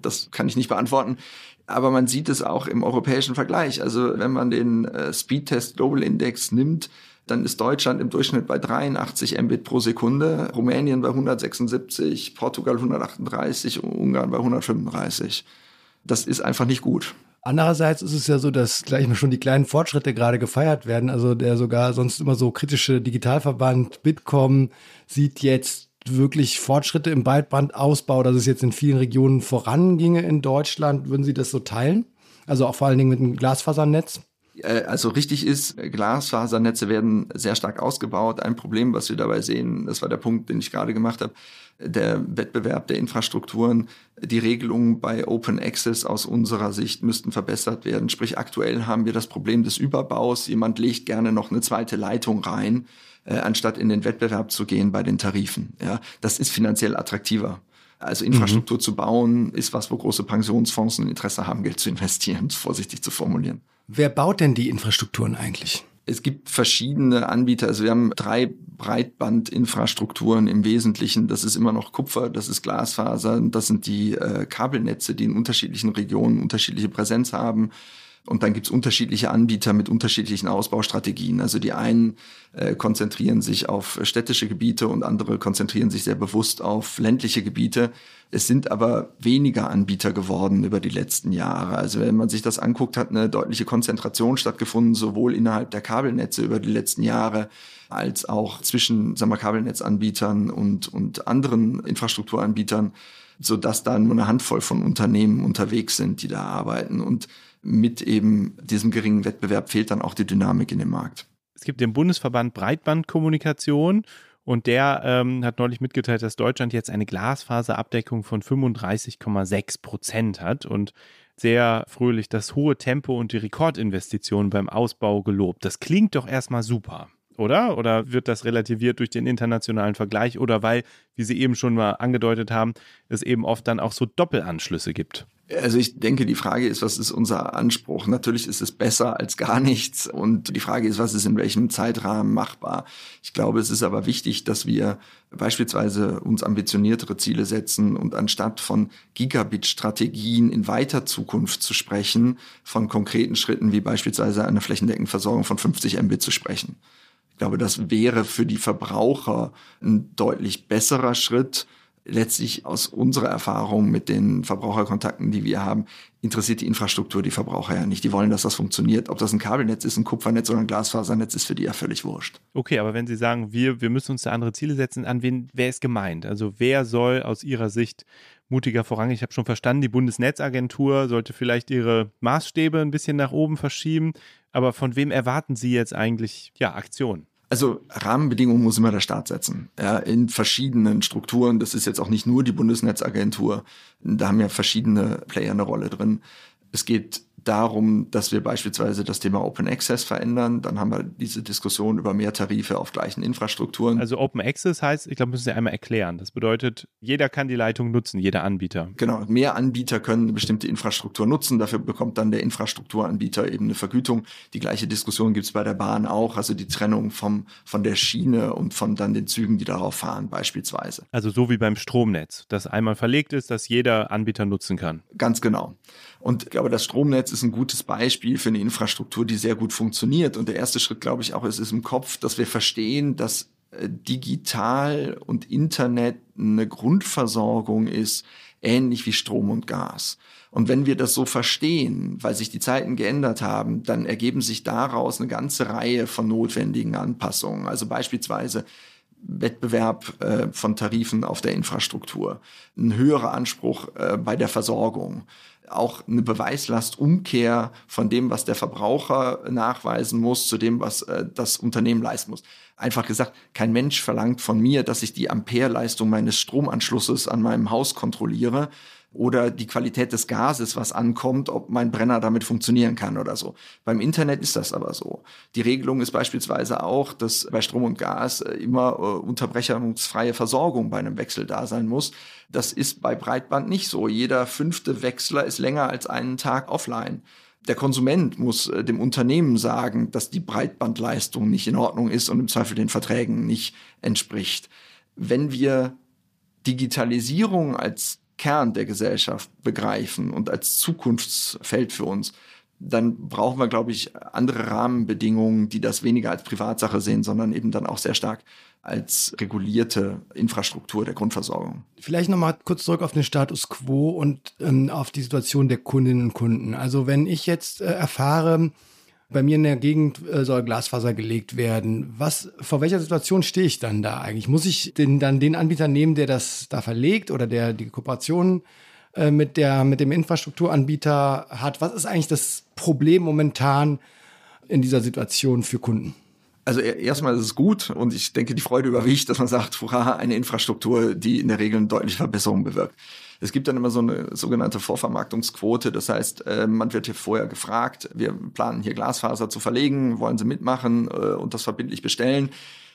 Das kann ich nicht beantworten. Aber man sieht es auch im europäischen Vergleich. Also wenn man den äh, Speedtest Global Index nimmt, dann ist Deutschland im Durchschnitt bei 83 Mbit pro Sekunde, Rumänien bei 176, Portugal 138, Ungarn bei 135. Das ist einfach nicht gut. Andererseits ist es ja so, dass gleich mal schon die kleinen Fortschritte gerade gefeiert werden. Also der sogar sonst immer so kritische Digitalverband Bitkom sieht jetzt wirklich Fortschritte im Breitbandausbau, dass es jetzt in vielen Regionen voranginge in Deutschland. Würden Sie das so teilen? Also auch vor allen Dingen mit dem Glasfasernetz? Äh, also richtig ist, Glasfasernetze werden sehr stark ausgebaut. Ein Problem, was wir dabei sehen, das war der Punkt, den ich gerade gemacht habe, der Wettbewerb der Infrastrukturen. Die Regelungen bei Open Access aus unserer Sicht müssten verbessert werden. Sprich, aktuell haben wir das Problem des Überbaus. Jemand legt gerne noch eine zweite Leitung rein, äh, anstatt in den Wettbewerb zu gehen bei den Tarifen. Ja, das ist finanziell attraktiver. Also Infrastruktur mhm. zu bauen, ist was, wo große Pensionsfonds ein Interesse haben, Geld zu investieren, vorsichtig zu formulieren. Wer baut denn die Infrastrukturen eigentlich? Es gibt verschiedene Anbieter. Also wir haben drei Breitbandinfrastrukturen im Wesentlichen. Das ist immer noch Kupfer, das ist Glasfaser, das sind die äh, Kabelnetze, die in unterschiedlichen Regionen unterschiedliche Präsenz haben. Und dann gibt's unterschiedliche Anbieter mit unterschiedlichen Ausbaustrategien. Also die einen äh, konzentrieren sich auf städtische Gebiete und andere konzentrieren sich sehr bewusst auf ländliche Gebiete. Es sind aber weniger Anbieter geworden über die letzten Jahre. Also wenn man sich das anguckt, hat eine deutliche Konzentration stattgefunden, sowohl innerhalb der Kabelnetze über die letzten Jahre als auch zwischen sagen wir, Kabelnetzanbietern und, und anderen Infrastrukturanbietern, so dass da nur eine Handvoll von Unternehmen unterwegs sind, die da arbeiten. Und mit eben diesem geringen Wettbewerb fehlt dann auch die Dynamik in dem Markt. Es gibt den Bundesverband Breitbandkommunikation und der ähm, hat neulich mitgeteilt, dass Deutschland jetzt eine Glasfaserabdeckung von 35,6 Prozent hat und sehr fröhlich das hohe Tempo und die Rekordinvestitionen beim Ausbau gelobt. Das klingt doch erstmal super, oder? Oder wird das relativiert durch den internationalen Vergleich oder weil, wie Sie eben schon mal angedeutet haben, es eben oft dann auch so Doppelanschlüsse gibt? Also ich denke, die Frage ist, was ist unser Anspruch? Natürlich ist es besser als gar nichts. Und die Frage ist, was ist in welchem Zeitrahmen machbar? Ich glaube, es ist aber wichtig, dass wir beispielsweise uns ambitioniertere Ziele setzen und anstatt von Gigabit-Strategien in weiter Zukunft zu sprechen, von konkreten Schritten wie beispielsweise einer flächendeckenden Versorgung von 50 Mbit zu sprechen. Ich glaube, das wäre für die Verbraucher ein deutlich besserer Schritt letztlich aus unserer Erfahrung mit den Verbraucherkontakten, die wir haben, interessiert die Infrastruktur die Verbraucher ja nicht. Die wollen, dass das funktioniert. Ob das ein Kabelnetz ist, ein Kupfernetz oder ein Glasfasernetz, ist für die ja völlig wurscht. Okay, aber wenn Sie sagen, wir, wir müssen uns da andere Ziele setzen, an wen, wer ist gemeint? Also wer soll aus Ihrer Sicht mutiger vorangehen? Ich habe schon verstanden, die Bundesnetzagentur sollte vielleicht ihre Maßstäbe ein bisschen nach oben verschieben. Aber von wem erwarten Sie jetzt eigentlich ja, Aktionen? Also Rahmenbedingungen muss immer der Staat setzen, ja, in verschiedenen Strukturen. Das ist jetzt auch nicht nur die Bundesnetzagentur. Da haben ja verschiedene Player eine Rolle drin. Es geht darum, dass wir beispielsweise das Thema Open Access verändern. Dann haben wir diese Diskussion über mehr Tarife auf gleichen Infrastrukturen. Also Open Access heißt, ich glaube, müssen Sie einmal erklären. Das bedeutet, jeder kann die Leitung nutzen, jeder Anbieter. Genau, mehr Anbieter können eine bestimmte Infrastruktur nutzen. Dafür bekommt dann der Infrastrukturanbieter eben eine Vergütung. Die gleiche Diskussion gibt es bei der Bahn auch, also die Trennung vom, von der Schiene und von dann den Zügen, die darauf fahren beispielsweise. Also so wie beim Stromnetz, das einmal verlegt ist, dass jeder Anbieter nutzen kann. Ganz genau. Und ich glaube, das Stromnetz ist ein gutes Beispiel für eine Infrastruktur, die sehr gut funktioniert. Und der erste Schritt, glaube ich, auch ist, ist im Kopf, dass wir verstehen, dass äh, digital und Internet eine Grundversorgung ist, ähnlich wie Strom und Gas. Und wenn wir das so verstehen, weil sich die Zeiten geändert haben, dann ergeben sich daraus eine ganze Reihe von notwendigen Anpassungen. Also beispielsweise Wettbewerb äh, von Tarifen auf der Infrastruktur, ein höherer Anspruch äh, bei der Versorgung, auch eine Beweislastumkehr von dem, was der Verbraucher nachweisen muss, zu dem, was äh, das Unternehmen leisten muss. Einfach gesagt, kein Mensch verlangt von mir, dass ich die Ampereleistung meines Stromanschlusses an meinem Haus kontrolliere, oder die Qualität des Gases, was ankommt, ob mein Brenner damit funktionieren kann oder so. Beim Internet ist das aber so. Die Regelung ist beispielsweise auch, dass bei Strom und Gas äh, immer äh, unterbrechungsfreie Versorgung bei einem Wechsel da sein muss. Das ist bei Breitband nicht so. Jeder fünfte Wechsler ist länger als einen Tag offline. Der Konsument muss äh, dem Unternehmen sagen, dass die Breitbandleistung nicht in Ordnung ist und im Zweifel den Verträgen nicht entspricht. Wenn wir Digitalisierung als Kern der Gesellschaft begreifen und als Zukunftsfeld für uns, dann brauchen wir, glaube ich, andere Rahmenbedingungen, die das weniger als Privatsache sehen, sondern eben dann auch sehr stark als regulierte Infrastruktur der Grundversorgung. Vielleicht nochmal kurz zurück auf den Status quo und ähm, auf die Situation der Kundinnen und Kunden. Also wenn ich jetzt äh, erfahre, bei mir in der Gegend äh, soll Glasfaser gelegt werden. Was, vor welcher Situation stehe ich dann da eigentlich? Muss ich den, dann den Anbieter nehmen, der das da verlegt oder der die Kooperation äh, mit der, mit dem Infrastrukturanbieter hat? Was ist eigentlich das Problem momentan in dieser Situation für Kunden? Also erstmal ist es gut und ich denke, die Freude überwiegt, dass man sagt, hurra, eine Infrastruktur, die in der Regel eine deutliche Verbesserung bewirkt. Es gibt dann immer so eine sogenannte Vorvermarktungsquote. Das heißt, äh, man wird hier vorher gefragt, wir planen hier Glasfaser zu verlegen, wollen Sie mitmachen äh, und das verbindlich bestellen.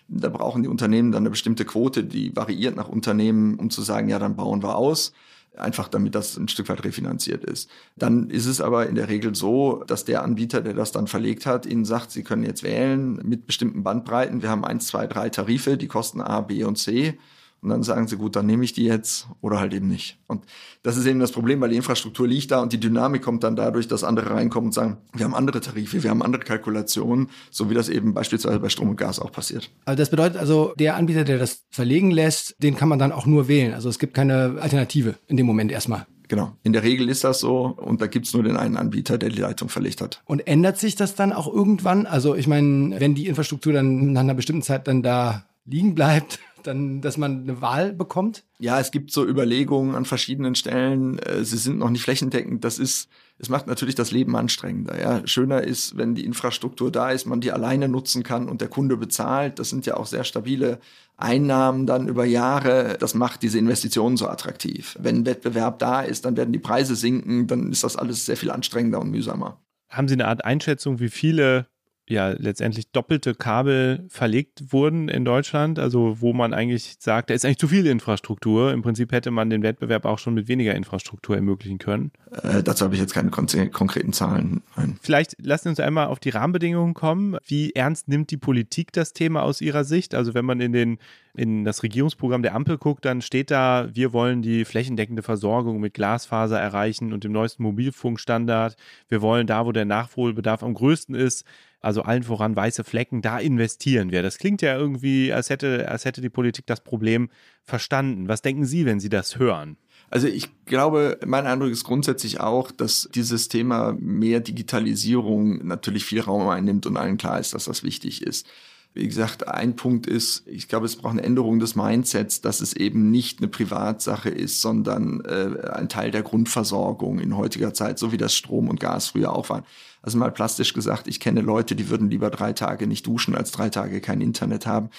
Da brauchen die Unternehmen dann eine bestimmte Quote, die variiert nach Unternehmen, um zu sagen, ja, dann bauen wir aus einfach damit das ein Stück weit refinanziert ist. Dann ist es aber in der Regel so, dass der Anbieter, der das dann verlegt hat, ihnen sagt, sie können jetzt wählen mit bestimmten Bandbreiten. Wir haben eins, zwei, drei Tarife, die kosten A, B und C. Und dann sagen sie, gut, dann nehme ich die jetzt oder halt eben nicht. Und das ist eben das Problem, weil die Infrastruktur liegt da und die Dynamik kommt dann dadurch, dass andere reinkommen und sagen, wir haben andere Tarife, wir haben andere Kalkulationen, so wie das eben beispielsweise bei Strom und Gas auch passiert. Also das bedeutet also, der Anbieter, der das verlegen lässt, den kann man dann auch nur wählen. Also es gibt keine Alternative in dem Moment erstmal. Genau. In der Regel ist das so und da gibt's nur den einen Anbieter, der die Leitung verlegt hat. Und ändert sich das dann auch irgendwann? Also ich meine, wenn die Infrastruktur dann nach einer bestimmten Zeit dann da liegen bleibt, dann, dass man eine Wahl bekommt? Ja, es gibt so Überlegungen an verschiedenen Stellen. Äh, sie sind noch nicht flächendeckend. Das ist, es macht natürlich das Leben anstrengender. Ja, schöner ist, wenn die Infrastruktur da ist, man die alleine nutzen kann und der Kunde bezahlt. Das sind ja auch sehr stabile Einnahmen dann über Jahre. Das macht diese Investitionen so attraktiv. Wenn Wettbewerb da ist, dann werden die Preise sinken. Dann ist das alles sehr viel anstrengender und mühsamer. Haben Sie eine Art Einschätzung, wie viele ja letztendlich doppelte Kabel verlegt wurden in Deutschland, also wo man eigentlich sagt, da ist eigentlich zu viel Infrastruktur. Im Prinzip hätte man den Wettbewerb auch schon mit weniger Infrastruktur ermöglichen können. Äh, dazu habe ich jetzt keine konkreten Zahlen. Nein. Vielleicht lassen Sie uns einmal auf die Rahmenbedingungen kommen. Wie ernst nimmt die Politik das Thema aus Ihrer Sicht? Also wenn man in den in das Regierungsprogramm der Ampel guckt, dann steht da, wir wollen die flächendeckende Versorgung mit Glasfaser erreichen und dem neuesten Mobilfunkstandard. Wir wollen da, wo der Nachholbedarf am größten ist, also allen voran weiße Flecken, da investieren wir. Das klingt ja irgendwie, als hätte, als hätte die Politik das Problem verstanden. Was denken Sie, wenn Sie das hören? Also ich glaube, mein Eindruck ist grundsätzlich auch, dass dieses Thema mehr Digitalisierung natürlich viel Raum einnimmt und allen klar ist, dass das wichtig ist. Wie gesagt, ein Punkt ist, ich glaube, es braucht eine Änderung des Mindsets, dass es eben nicht eine Privatsache ist, sondern äh, ein Teil der Grundversorgung in heutiger Zeit, so wie das Strom und Gas früher auch waren. Also mal plastisch gesagt, ich kenne Leute, die würden lieber drei Tage nicht duschen, als drei Tage kein Internet haben.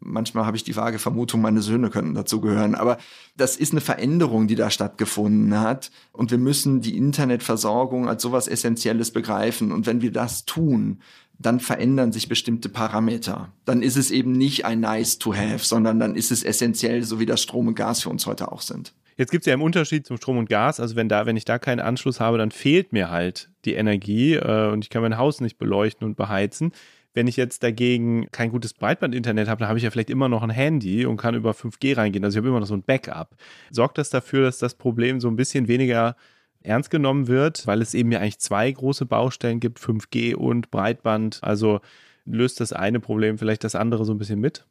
Manchmal habe ich die vage Vermutung, meine Söhne könnten dazu gehören. Aber das ist eine Veränderung, die da stattgefunden hat. Und wir müssen die Internetversorgung als sowas Essentielles begreifen. Und wenn wir das tun, dann verändern sich bestimmte Parameter. Dann ist es eben nicht ein Nice to have, sondern dann ist es essentiell, so wie das Strom und Gas für uns heute auch sind. Jetzt gibt es ja im Unterschied zum Strom und Gas, also wenn da, wenn ich da keinen Anschluss habe, dann fehlt mir halt die Energie äh, und ich kann mein Haus nicht beleuchten und beheizen. Wenn ich jetzt dagegen kein gutes Breitbandinternet habe, dann habe ich ja vielleicht immer noch ein Handy und kann über 5G reingehen. Also ich habe immer noch so ein Backup. Sorgt das dafür, dass das Problem so ein bisschen weniger ernst genommen wird, weil es eben ja eigentlich zwei große Baustellen gibt, 5G und Breitband. Also löst das eine Problem vielleicht das andere so ein bisschen mit?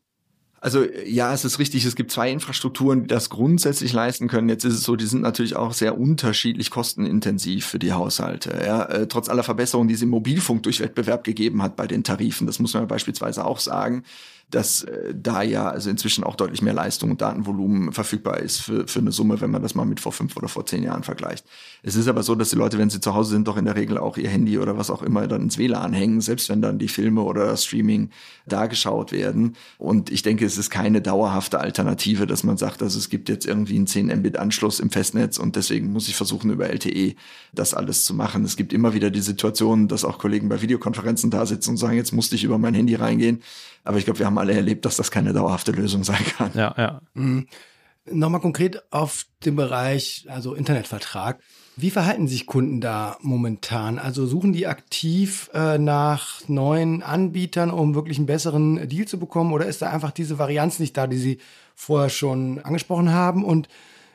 Also ja, es ist richtig, es gibt zwei Infrastrukturen, die das grundsätzlich leisten können. Jetzt ist es so, die sind natürlich auch sehr unterschiedlich kostenintensiv für die Haushalte. Ja, äh, trotz aller Verbesserungen, die es im Mobilfunk durch Wettbewerb gegeben hat bei den Tarifen, das muss man beispielsweise auch sagen, dass äh, da ja also inzwischen auch deutlich mehr Leistung und Datenvolumen verfügbar ist für, für eine Summe, wenn man das mal mit vor fünf oder vor zehn Jahren vergleicht. Es ist aber so, dass die Leute, wenn sie zu Hause sind, doch in der Regel auch ihr Handy oder was auch immer dann ins WLAN hängen, selbst wenn dann die Filme oder das Streaming da geschaut werden. Und ich denke, es ist keine dauerhafte Alternative, dass man sagt, also es gibt jetzt irgendwie einen 10 Mbit Anschluss im Festnetz und deswegen muss ich versuchen, über LTE das alles zu machen. Es gibt immer wieder die Situation, dass auch Kollegen bei Videokonferenzen da sitzen und sagen, jetzt musste ich über mein Handy reingehen. Aber ich glaube, wir haben alle erlebt, dass das keine dauerhafte Lösung sein kann. Ja, ja. Mhm. Nochmal konkret auf den Bereich, also Internetvertrag. Wie verhalten sich Kunden da momentan? Also suchen die aktiv äh, nach neuen Anbietern, um wirklich einen besseren Deal zu bekommen? Oder ist da einfach diese Varianz nicht da, die Sie vorher schon angesprochen haben? Und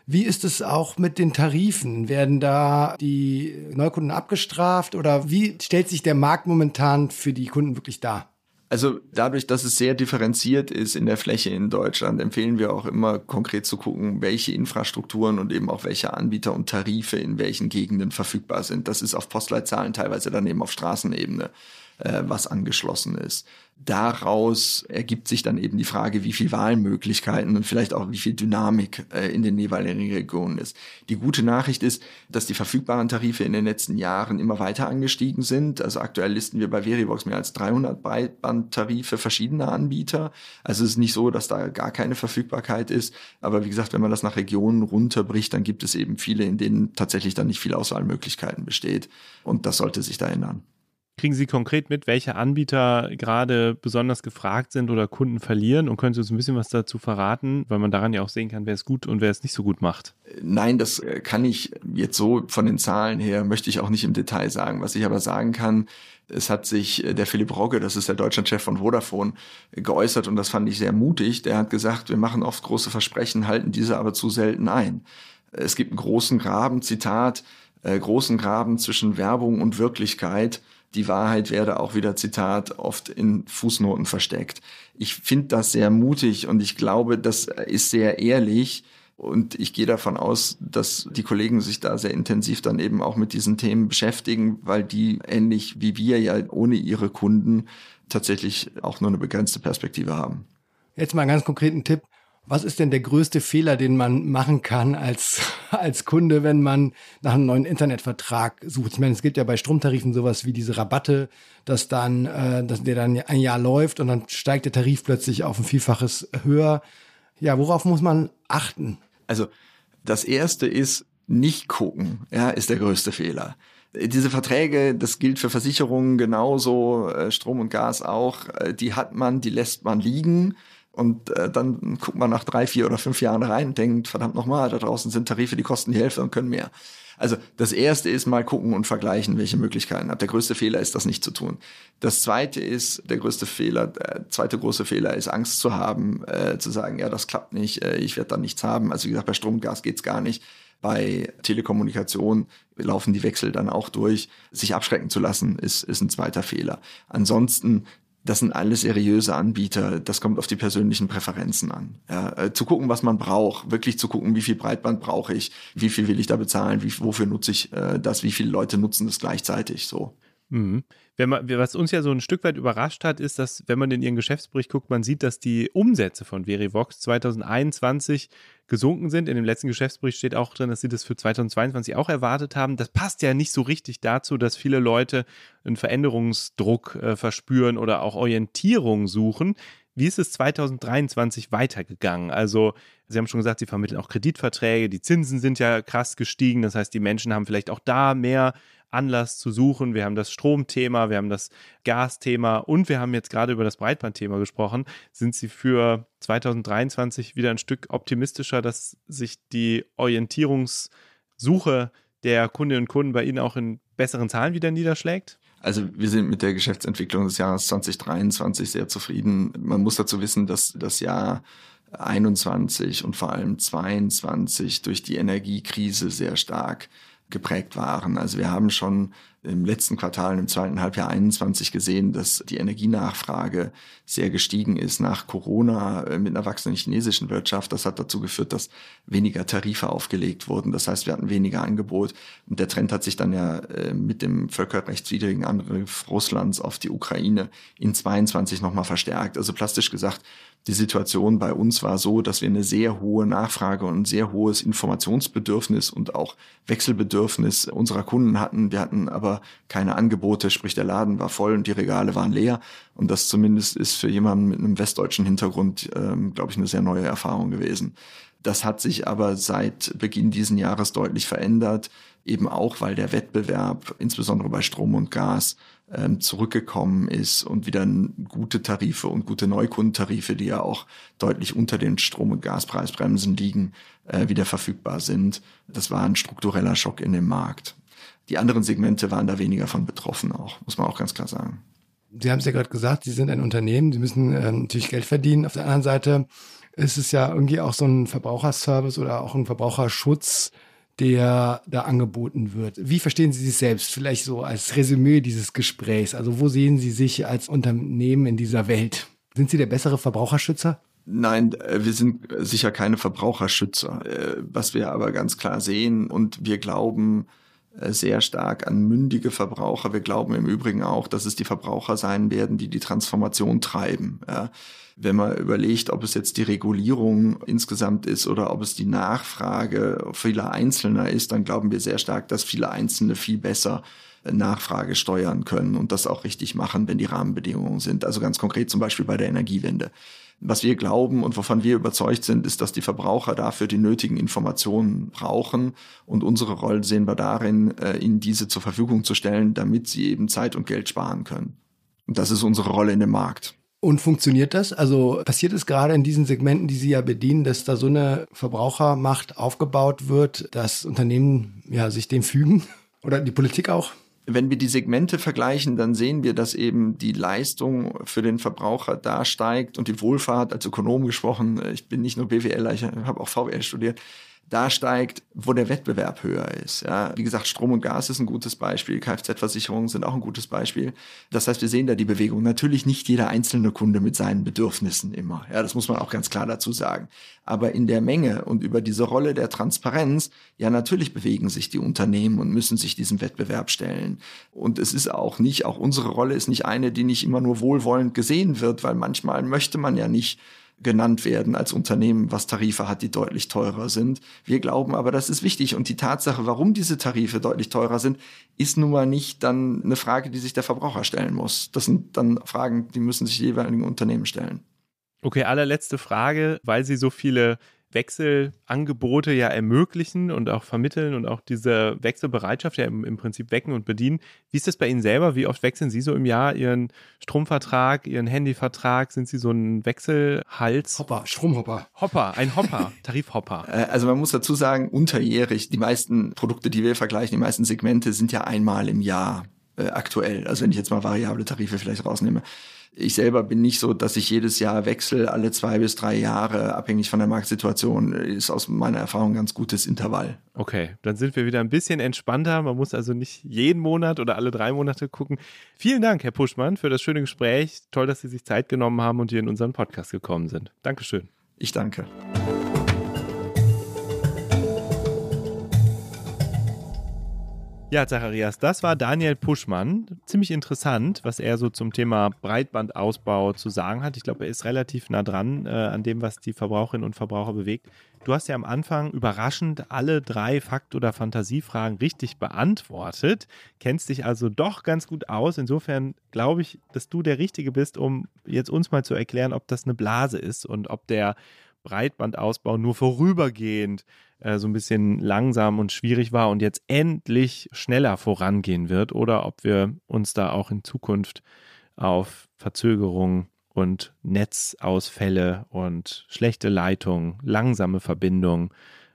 wie ist es auch mit den Tarifen? Werden da die Neukunden abgestraft oder wie stellt sich der Markt momentan für die Kunden wirklich dar? Also dadurch, dass es sehr differenziert ist in der Fläche in Deutschland, empfehlen wir auch immer konkret zu gucken, welche Infrastrukturen und eben auch welche Anbieter und Tarife in welchen Gegenden verfügbar sind. Das ist auf Postleitzahlen teilweise dann eben auf Straßenebene äh, was angeschlossen ist. Daraus ergibt sich dann eben die Frage, wie viel Wahlmöglichkeiten und vielleicht auch wie viel Dynamik äh, in den jeweiligen Regionen ist. Die gute Nachricht ist, dass die verfügbaren Tarife in den letzten Jahren immer weiter angestiegen sind. Also aktuell listen wir bei Verivox mehr als 300 Breitbandtarife verschiedener Anbieter. Also es ist nicht so, dass da gar keine Verfügbarkeit ist. Aber wie gesagt, wenn man das nach Regionen runterbricht, dann gibt es eben viele, in denen tatsächlich dann nicht viel Auswahlmöglichkeiten besteht. Und das sollte sich da ändern. Kriegen Sie konkret mit, welche Anbieter gerade besonders gefragt sind oder Kunden verlieren? Und können Sie uns ein bisschen was dazu verraten, weil man daran ja auch sehen kann, wer es gut und wer es nicht so gut macht? Nein, das äh, kann ich jetzt so von den Zahlen her, möchte ich auch nicht im Detail sagen. Was ich aber sagen kann, es hat sich äh, der Philipp Rogge, das ist der Deutschlandchef von Vodafone, geäußert und das fand ich sehr mutig. Der hat gesagt, wir machen oft große Versprechen, halten diese aber zu selten ein. Es gibt einen großen Graben, Zitat, äh, großen Graben zwischen Werbung und Wirklichkeit die Wahrheit werde auch wieder, Zitat, oft in Fußnoten versteckt. Ich finde das sehr mutig und ich glaube, das ist sehr ehrlich. Und ich gehe davon aus, dass die Kollegen sich da sehr intensiv dann eben auch mit diesen Themen beschäftigen, weil die ähnlich wie wir ja ohne ihre Kunden tatsächlich auch nur eine begrenzte Perspektive haben. Jetzt mal einen ganz konkreten Tipp. Was ist denn der größte Fehler, den man machen kann als, als Kunde, wenn man nach einem neuen Internetvertrag sucht? Ich meine, es gibt ja bei Stromtarifen sowas wie diese Rabatte, dass dann, äh, dass der dann ein Jahr läuft und dann steigt der Tarif plötzlich auf ein Vielfaches höher. Ja, worauf muss man achten? Also, das erste ist, nicht gucken, ja, ist der größte Fehler. Diese Verträge, das gilt für Versicherungen genauso, äh, Strom und Gas auch, äh, die hat man, die lässt man liegen. Und äh, dann guckt man nach drei, vier oder fünf Jahren rein und denkt, verdammt nochmal, da draußen sind Tarife, die kosten die Hälfte und können mehr. Also das erste ist mal gucken und vergleichen, welche Möglichkeiten habt. Der größte Fehler ist, das nicht zu tun. Das zweite ist, der größte Fehler, der zweite große Fehler ist, Angst zu haben, äh, zu sagen, ja, das klappt nicht, äh, ich werde da nichts haben. Also wie gesagt, bei Strom Gas geht's gar nicht. Bei Telekommunikation laufen die Wechsel dann auch durch. Sich abschrecken zu lassen, ist, ist ein zweiter Fehler. Ansonsten das sind alles seriöse Anbieter. Das kommt auf die persönlichen Präferenzen an. Ja, äh, zu gucken, was man braucht, wirklich zu gucken, wie viel Breitband brauche ich, wie viel will ich da bezahlen, wie, wofür nutze ich äh, das, wie viele Leute nutzen das gleichzeitig. So. Mhm. Man, was uns ja so ein Stück weit überrascht hat, ist, dass, wenn man in ihren Geschäftsbericht guckt, man sieht, dass die Umsätze von Verivox 2021 gesunken sind. In dem letzten Geschäftsbericht steht auch drin, dass sie das für 2022 auch erwartet haben. Das passt ja nicht so richtig dazu, dass viele Leute einen Veränderungsdruck äh, verspüren oder auch Orientierung suchen. Wie ist es 2023 weitergegangen? Also, Sie haben schon gesagt, Sie vermitteln auch Kreditverträge, die Zinsen sind ja krass gestiegen. Das heißt, die Menschen haben vielleicht auch da mehr Anlass zu suchen. Wir haben das Stromthema, wir haben das Gasthema und wir haben jetzt gerade über das Breitbandthema gesprochen. Sind Sie für 2023 wieder ein Stück optimistischer, dass sich die Orientierungssuche der Kundinnen und Kunden bei Ihnen auch in besseren Zahlen wieder niederschlägt? Also wir sind mit der Geschäftsentwicklung des Jahres 2023 sehr zufrieden. Man muss dazu wissen, dass das Jahr 21 und vor allem 22 durch die Energiekrise sehr stark geprägt waren. Also wir haben schon im letzten Quartal, im zweiten Halbjahr 21 gesehen, dass die Energienachfrage sehr gestiegen ist nach Corona äh, mit einer wachsenden chinesischen Wirtschaft. Das hat dazu geführt, dass weniger Tarife aufgelegt wurden. Das heißt, wir hatten weniger Angebot. Und der Trend hat sich dann ja äh, mit dem völkerrechtswidrigen Angriff Russlands auf die Ukraine in 22 nochmal verstärkt. Also plastisch gesagt, die Situation bei uns war so, dass wir eine sehr hohe Nachfrage und ein sehr hohes Informationsbedürfnis und auch Wechselbedürfnis unserer Kunden hatten. Wir hatten aber keine Angebote, sprich der Laden war voll und die Regale waren leer. Und das zumindest ist für jemanden mit einem westdeutschen Hintergrund, ähm, glaube ich, eine sehr neue Erfahrung gewesen. Das hat sich aber seit Beginn diesen Jahres deutlich verändert, eben auch weil der Wettbewerb, insbesondere bei Strom und Gas, ähm, zurückgekommen ist und wieder gute Tarife und gute Neukundentarife, die ja auch deutlich unter den Strom- und Gaspreisbremsen liegen, äh, wieder verfügbar sind. Das war ein struktureller Schock in dem Markt. Die anderen Segmente waren da weniger von betroffen auch, muss man auch ganz klar sagen. Sie haben es ja gerade gesagt, Sie sind ein Unternehmen, Sie müssen äh, natürlich Geld verdienen. Auf der anderen Seite ist es ja irgendwie auch so ein Verbraucherservice oder auch ein Verbraucherschutz, der da angeboten wird. Wie verstehen Sie sich selbst? Vielleicht so als Resümee dieses Gesprächs. Also wo sehen Sie sich als Unternehmen in dieser Welt? Sind Sie der bessere Verbraucherschützer? Nein, äh, wir sind sicher keine Verbraucherschützer. Äh, was wir aber ganz klar sehen und wir glauben, äh, sehr stark an mündige Verbraucher. Wir glauben im Übrigen auch, dass es die Verbraucher sein werden, die die Transformation treiben. Wenn man überlegt, ob es jetzt die Regulierung insgesamt ist oder ob es die Nachfrage vieler Einzelner ist, dann glauben wir sehr stark, dass viele Einzelne viel besser Nachfrage steuern können und das auch richtig machen, wenn die Rahmenbedingungen sind. Also ganz konkret zum Beispiel bei der Energiewende. Was wir glauben und wovon wir überzeugt sind, ist, dass die Verbraucher dafür die nötigen Informationen brauchen. Und unsere Rolle sehen wir darin, äh, ihnen diese zur Verfügung zu stellen, damit sie eben Zeit und Geld sparen können. Und das ist unsere Rolle in dem Markt. Und funktioniert das? Also passiert es gerade in diesen Segmenten, die Sie ja bedienen, dass da so eine Verbrauchermacht aufgebaut wird, dass Unternehmen ja sich dem fügen? Oder die Politik auch? Wenn wir die Segmente vergleichen, dann sehen wir, dass eben die Leistung für den Verbraucher da steigt und die Wohlfahrt, als Ökonom gesprochen, ich bin nicht nur BWLer, ich habe auch VWL studiert, da steigt, wo der Wettbewerb höher ist. Ja, wie gesagt, Strom und Gas ist ein gutes Beispiel, Kfz-Versicherungen sind auch ein gutes Beispiel. Das heißt, wir sehen da die Bewegung. Natürlich nicht jeder einzelne Kunde mit seinen Bedürfnissen immer. Ja, das muss man auch ganz klar dazu sagen. Aber in der Menge und über diese Rolle der Transparenz, ja, natürlich bewegen sich die Unternehmen und müssen sich diesem Wettbewerb stellen. Und es ist auch nicht, auch unsere Rolle ist nicht eine, die nicht immer nur wohlwollend gesehen wird, weil manchmal möchte man ja nicht genannt werden als Unternehmen, was Tarife hat, die deutlich teurer sind. Wir glauben aber, das ist wichtig. Und die Tatsache, warum diese Tarife deutlich teurer sind, ist nun mal nicht dann eine Frage, die sich der Verbraucher stellen muss. Das sind dann Fragen, die müssen sich die jeweiligen Unternehmen stellen. Okay, allerletzte Frage, weil Sie so viele Wechselangebote ja ermöglichen und auch vermitteln und auch diese Wechselbereitschaft ja im, im, Prinzip wecken und bedienen. Wie ist das bei Ihnen selber? Wie oft wechseln Sie so im Jahr Ihren Stromvertrag, Ihren Handyvertrag? Sind Sie so ein Wechselhals? Hopper, Stromhopper. Hopper, ein Hopper, Tarifhopper. Äh, also man muss dazu sagen, unterjährig, die meisten Produkte, die wir vergleichen, die meisten Segmente sind ja einmal im Jahr äh, aktuell. Also wenn ich jetzt mal variable Tarife vielleicht rausnehme. Ich selber bin nicht so, dass ich jedes Jahr wechsle, alle zwei bis drei Jahre, abhängig von der Marktsituation, ist aus meiner Erfahrung ein ganz gutes Intervall. Okay, dann sind wir wieder ein bisschen entspannter. Man muss also nicht jeden Monat oder alle drei Monate gucken. Vielen Dank, Herr Puschmann, für das schöne Gespräch. Toll, dass Sie sich Zeit genommen haben und hier in unseren Podcast gekommen sind. Dankeschön. Ich danke. Ja, Zacharias, das war Daniel Puschmann. Ziemlich interessant, was er so zum Thema Breitbandausbau zu sagen hat. Ich glaube, er ist relativ nah dran äh, an dem, was die Verbraucherinnen und Verbraucher bewegt. Du hast ja am Anfang überraschend alle drei Fakt- oder Fantasiefragen richtig beantwortet, kennst dich also doch ganz gut aus. Insofern glaube ich, dass du der Richtige bist, um jetzt uns mal zu erklären, ob das eine Blase ist und ob der Breitbandausbau nur vorübergehend äh, so ein bisschen langsam und schwierig war und jetzt endlich schneller vorangehen wird oder ob wir uns da auch in Zukunft auf Verzögerungen und Netzausfälle und schlechte Leitungen, langsame Verbindungen,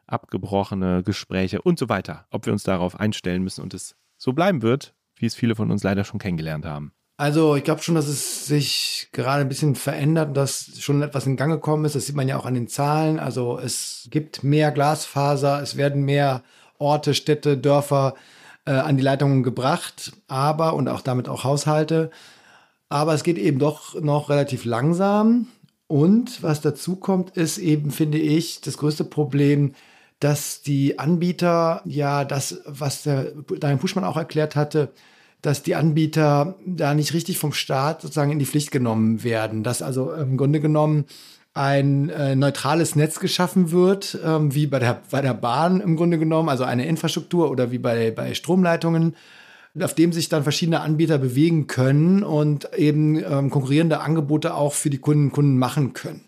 abgebrochene Gespräche und so weiter, ob wir uns darauf einstellen müssen und es so bleiben wird, wie es viele von uns leider schon kennengelernt haben. Also ich glaube schon, dass es sich gerade ein bisschen verändert, dass schon etwas in Gang gekommen ist. Das sieht man ja auch an den Zahlen. Also es gibt mehr Glasfaser, es werden mehr Orte, Städte, Dörfer äh, an die Leitungen gebracht, aber und auch damit auch Haushalte. Aber es geht eben doch noch relativ langsam. Und was dazu kommt, ist eben, finde ich, das größte Problem, dass die Anbieter ja das, was der Daniel Puschmann auch erklärt hatte, dass die Anbieter da nicht richtig vom Staat sozusagen in die Pflicht genommen werden. Dass also im Grunde genommen ein äh, neutrales Netz geschaffen wird, ähm, wie bei der, bei der Bahn im Grunde genommen, also eine Infrastruktur oder wie bei, bei Stromleitungen, auf dem sich dann verschiedene Anbieter bewegen können und eben ähm, konkurrierende Angebote auch für die Kunden Kunden machen können.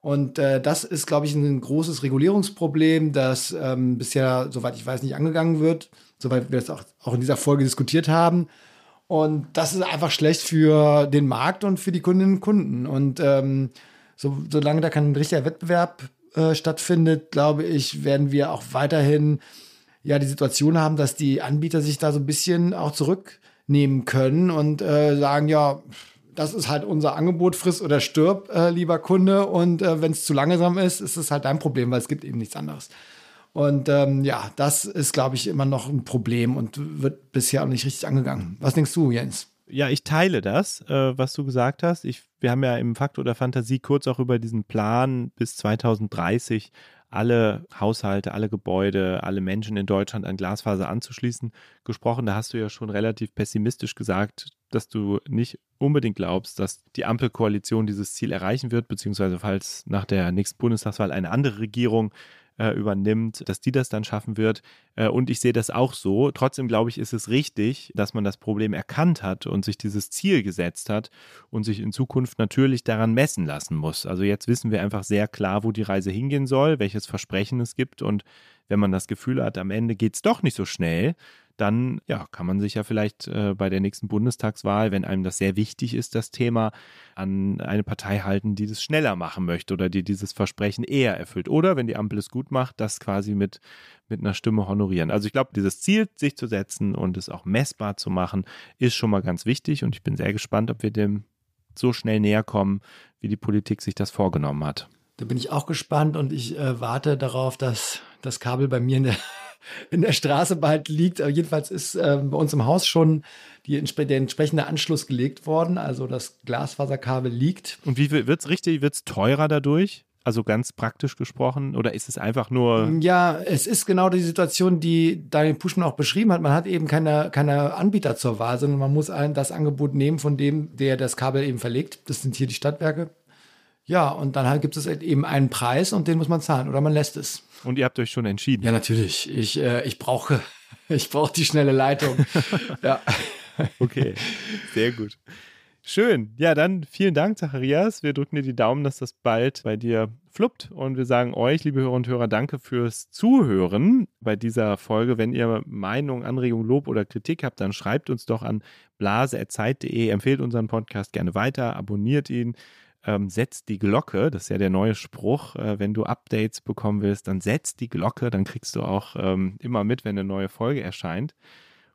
Und äh, das ist, glaube ich, ein großes Regulierungsproblem, das ähm, bisher, soweit ich weiß, nicht angegangen wird soweit wir es auch, auch in dieser Folge diskutiert haben. Und das ist einfach schlecht für den Markt und für die Kundinnen und Kunden. Und ähm, so, solange da kein richtiger Wettbewerb äh, stattfindet, glaube ich, werden wir auch weiterhin ja die Situation haben, dass die Anbieter sich da so ein bisschen auch zurücknehmen können und äh, sagen, ja, das ist halt unser Angebot, friss oder stirb, äh, lieber Kunde. Und äh, wenn es zu langsam ist, ist es halt dein Problem, weil es gibt eben nichts anderes. Und ähm, ja, das ist, glaube ich, immer noch ein Problem und wird bisher auch nicht richtig angegangen. Was denkst du, Jens? Ja, ich teile das, äh, was du gesagt hast. Ich, wir haben ja im Fakt oder Fantasie kurz auch über diesen Plan bis 2030 alle Haushalte, alle Gebäude, alle Menschen in Deutschland an Glasfaser anzuschließen gesprochen. Da hast du ja schon relativ pessimistisch gesagt, dass du nicht unbedingt glaubst, dass die Ampelkoalition dieses Ziel erreichen wird, beziehungsweise falls nach der nächsten Bundestagswahl eine andere Regierung äh, übernimmt, dass die das dann schaffen wird. Äh, und ich sehe das auch so. Trotzdem glaube ich, ist es richtig, dass man das Problem erkannt hat und sich dieses Ziel gesetzt hat und sich in Zukunft natürlich daran messen lassen muss. Also jetzt wissen wir einfach sehr klar, wo die Reise hingehen soll, welches Versprechen es gibt und wenn man das Gefühl hat, am Ende geht es doch nicht so schnell, dann ja, kann man sich ja vielleicht äh, bei der nächsten Bundestagswahl, wenn einem das sehr wichtig ist, das Thema, an eine Partei halten, die das schneller machen möchte oder die dieses Versprechen eher erfüllt. Oder wenn die Ampel es gut macht, das quasi mit, mit einer Stimme honorieren. Also ich glaube, dieses Ziel, sich zu setzen und es auch messbar zu machen, ist schon mal ganz wichtig und ich bin sehr gespannt, ob wir dem so schnell näher kommen, wie die Politik sich das vorgenommen hat. Da bin ich auch gespannt und ich äh, warte darauf, dass das Kabel bei mir in der in der Straße bald liegt. Aber jedenfalls ist äh, bei uns im Haus schon die, der entsprechende Anschluss gelegt worden. Also das Glasfaserkabel liegt. Und wie wird es richtig? Wird es teurer dadurch? Also ganz praktisch gesprochen? Oder ist es einfach nur. Ja, es ist genau die Situation, die Daniel Puschmann auch beschrieben hat. Man hat eben keine, keine Anbieter zur Wahl, sondern man muss ein, das Angebot nehmen von dem, der das Kabel eben verlegt. Das sind hier die Stadtwerke. Ja, und dann halt gibt es eben einen Preis und den muss man zahlen oder man lässt es. Und ihr habt euch schon entschieden. Ja, natürlich. Ich, äh, ich brauche ich brauche die schnelle Leitung. ja. Okay, sehr gut. Schön. Ja, dann vielen Dank, Zacharias. Wir drücken dir die Daumen, dass das bald bei dir fluppt. Und wir sagen euch, liebe Hörer und Hörer, danke fürs Zuhören bei dieser Folge. Wenn ihr Meinung, Anregung, Lob oder Kritik habt, dann schreibt uns doch an blase.zeit.de, empfehlt unseren Podcast gerne weiter, abonniert ihn, ähm, setzt die Glocke. Das ist ja der neue Spruch. Äh, wenn du Updates bekommen willst, dann setzt die Glocke. Dann kriegst du auch ähm, immer mit, wenn eine neue Folge erscheint.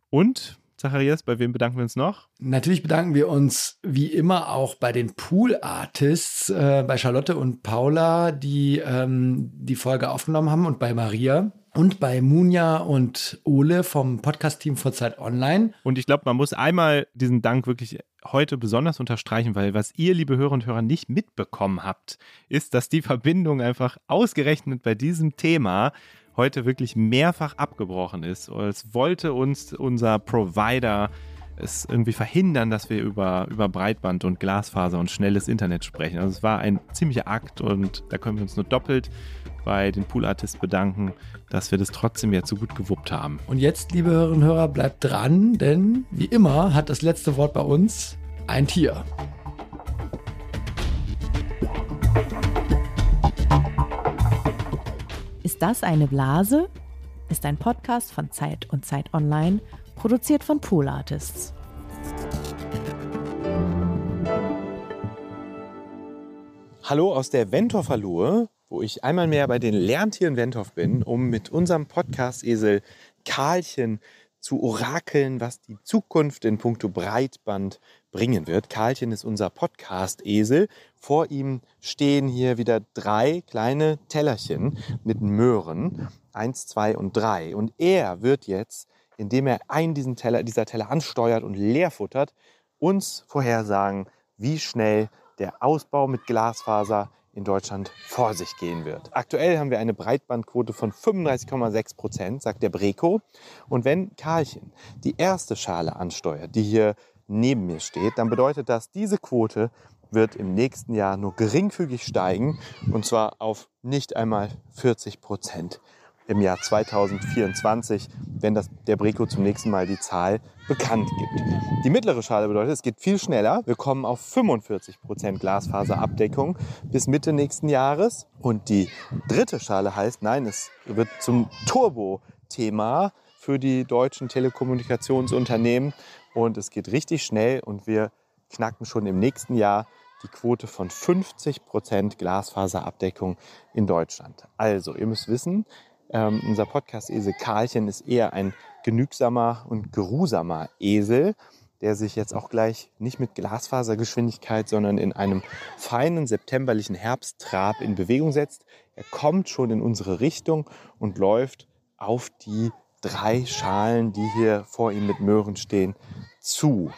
Und Zacharias, bei wem bedanken wir uns noch? Natürlich bedanken wir uns wie immer auch bei den Pool Artists, äh, bei Charlotte und Paula, die ähm, die Folge aufgenommen haben und bei Maria. Und bei Munja und Ole vom Podcast-Team vor Zeit Online. Und ich glaube, man muss einmal diesen Dank wirklich heute besonders unterstreichen, weil was ihr, liebe Hörer und Hörer, nicht mitbekommen habt, ist, dass die Verbindung einfach ausgerechnet bei diesem Thema heute wirklich mehrfach abgebrochen ist. Es wollte uns unser Provider es irgendwie verhindern, dass wir über, über Breitband und Glasfaser und schnelles Internet sprechen. Also es war ein ziemlicher Akt und da können wir uns nur doppelt bei den Pool Artists bedanken, dass wir das trotzdem jetzt so gut gewuppt haben. Und jetzt, liebe Hörerinnen und Hörer, bleibt dran, denn wie immer hat das letzte Wort bei uns ein Tier. Ist das eine Blase? Ist ein Podcast von Zeit und Zeit Online, produziert von Pool Artists. Hallo aus der Ventorverlohe, wo ich einmal mehr bei den Lerntieren Wentorf bin, um mit unserem Podcast-Esel Karlchen zu orakeln, was die Zukunft in puncto Breitband bringen wird. Karlchen ist unser Podcast-Esel. Vor ihm stehen hier wieder drei kleine Tellerchen mit Möhren. Eins, zwei und drei. Und er wird jetzt, indem er einen diesen Teller, dieser Teller ansteuert und leer futtert, uns vorhersagen, wie schnell der Ausbau mit Glasfaser in Deutschland vor sich gehen wird. Aktuell haben wir eine Breitbandquote von 35,6 Prozent, sagt der Breco. Und wenn Karlchen die erste Schale ansteuert, die hier neben mir steht, dann bedeutet das, diese Quote wird im nächsten Jahr nur geringfügig steigen und zwar auf nicht einmal 40 Prozent im Jahr 2024, wenn das, der Breco zum nächsten Mal die Zahl bekannt gibt. Die mittlere Schale bedeutet, es geht viel schneller. Wir kommen auf 45 Prozent Glasfaserabdeckung bis Mitte nächsten Jahres. Und die dritte Schale heißt, nein, es wird zum Turbo-Thema für die deutschen Telekommunikationsunternehmen und es geht richtig schnell und wir knacken schon im nächsten Jahr die Quote von 50 Prozent Glasfaserabdeckung in Deutschland. Also, ihr müsst wissen, ähm, unser Podcast-Esel Karlchen ist eher ein genügsamer und geruhsamer Esel, der sich jetzt auch gleich nicht mit Glasfasergeschwindigkeit, sondern in einem feinen septemberlichen Herbsttrab in Bewegung setzt. Er kommt schon in unsere Richtung und läuft auf die drei Schalen, die hier vor ihm mit Möhren stehen, zu.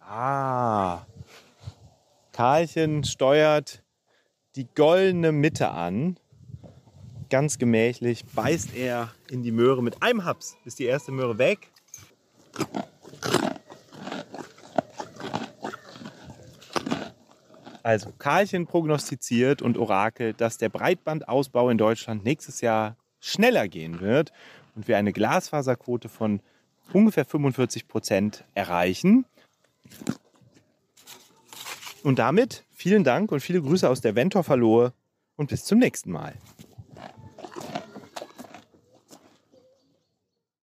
Ah. Karlchen steuert die goldene Mitte an. Ganz gemächlich beißt er in die Möhre mit einem Haps. Ist die erste Möhre weg. Also, Karlchen prognostiziert und orakelt, dass der Breitbandausbau in Deutschland nächstes Jahr schneller gehen wird und wir eine Glasfaserquote von ungefähr 45 Prozent erreichen. Und damit vielen Dank und viele Grüße aus der Ventor Verlohe und bis zum nächsten Mal.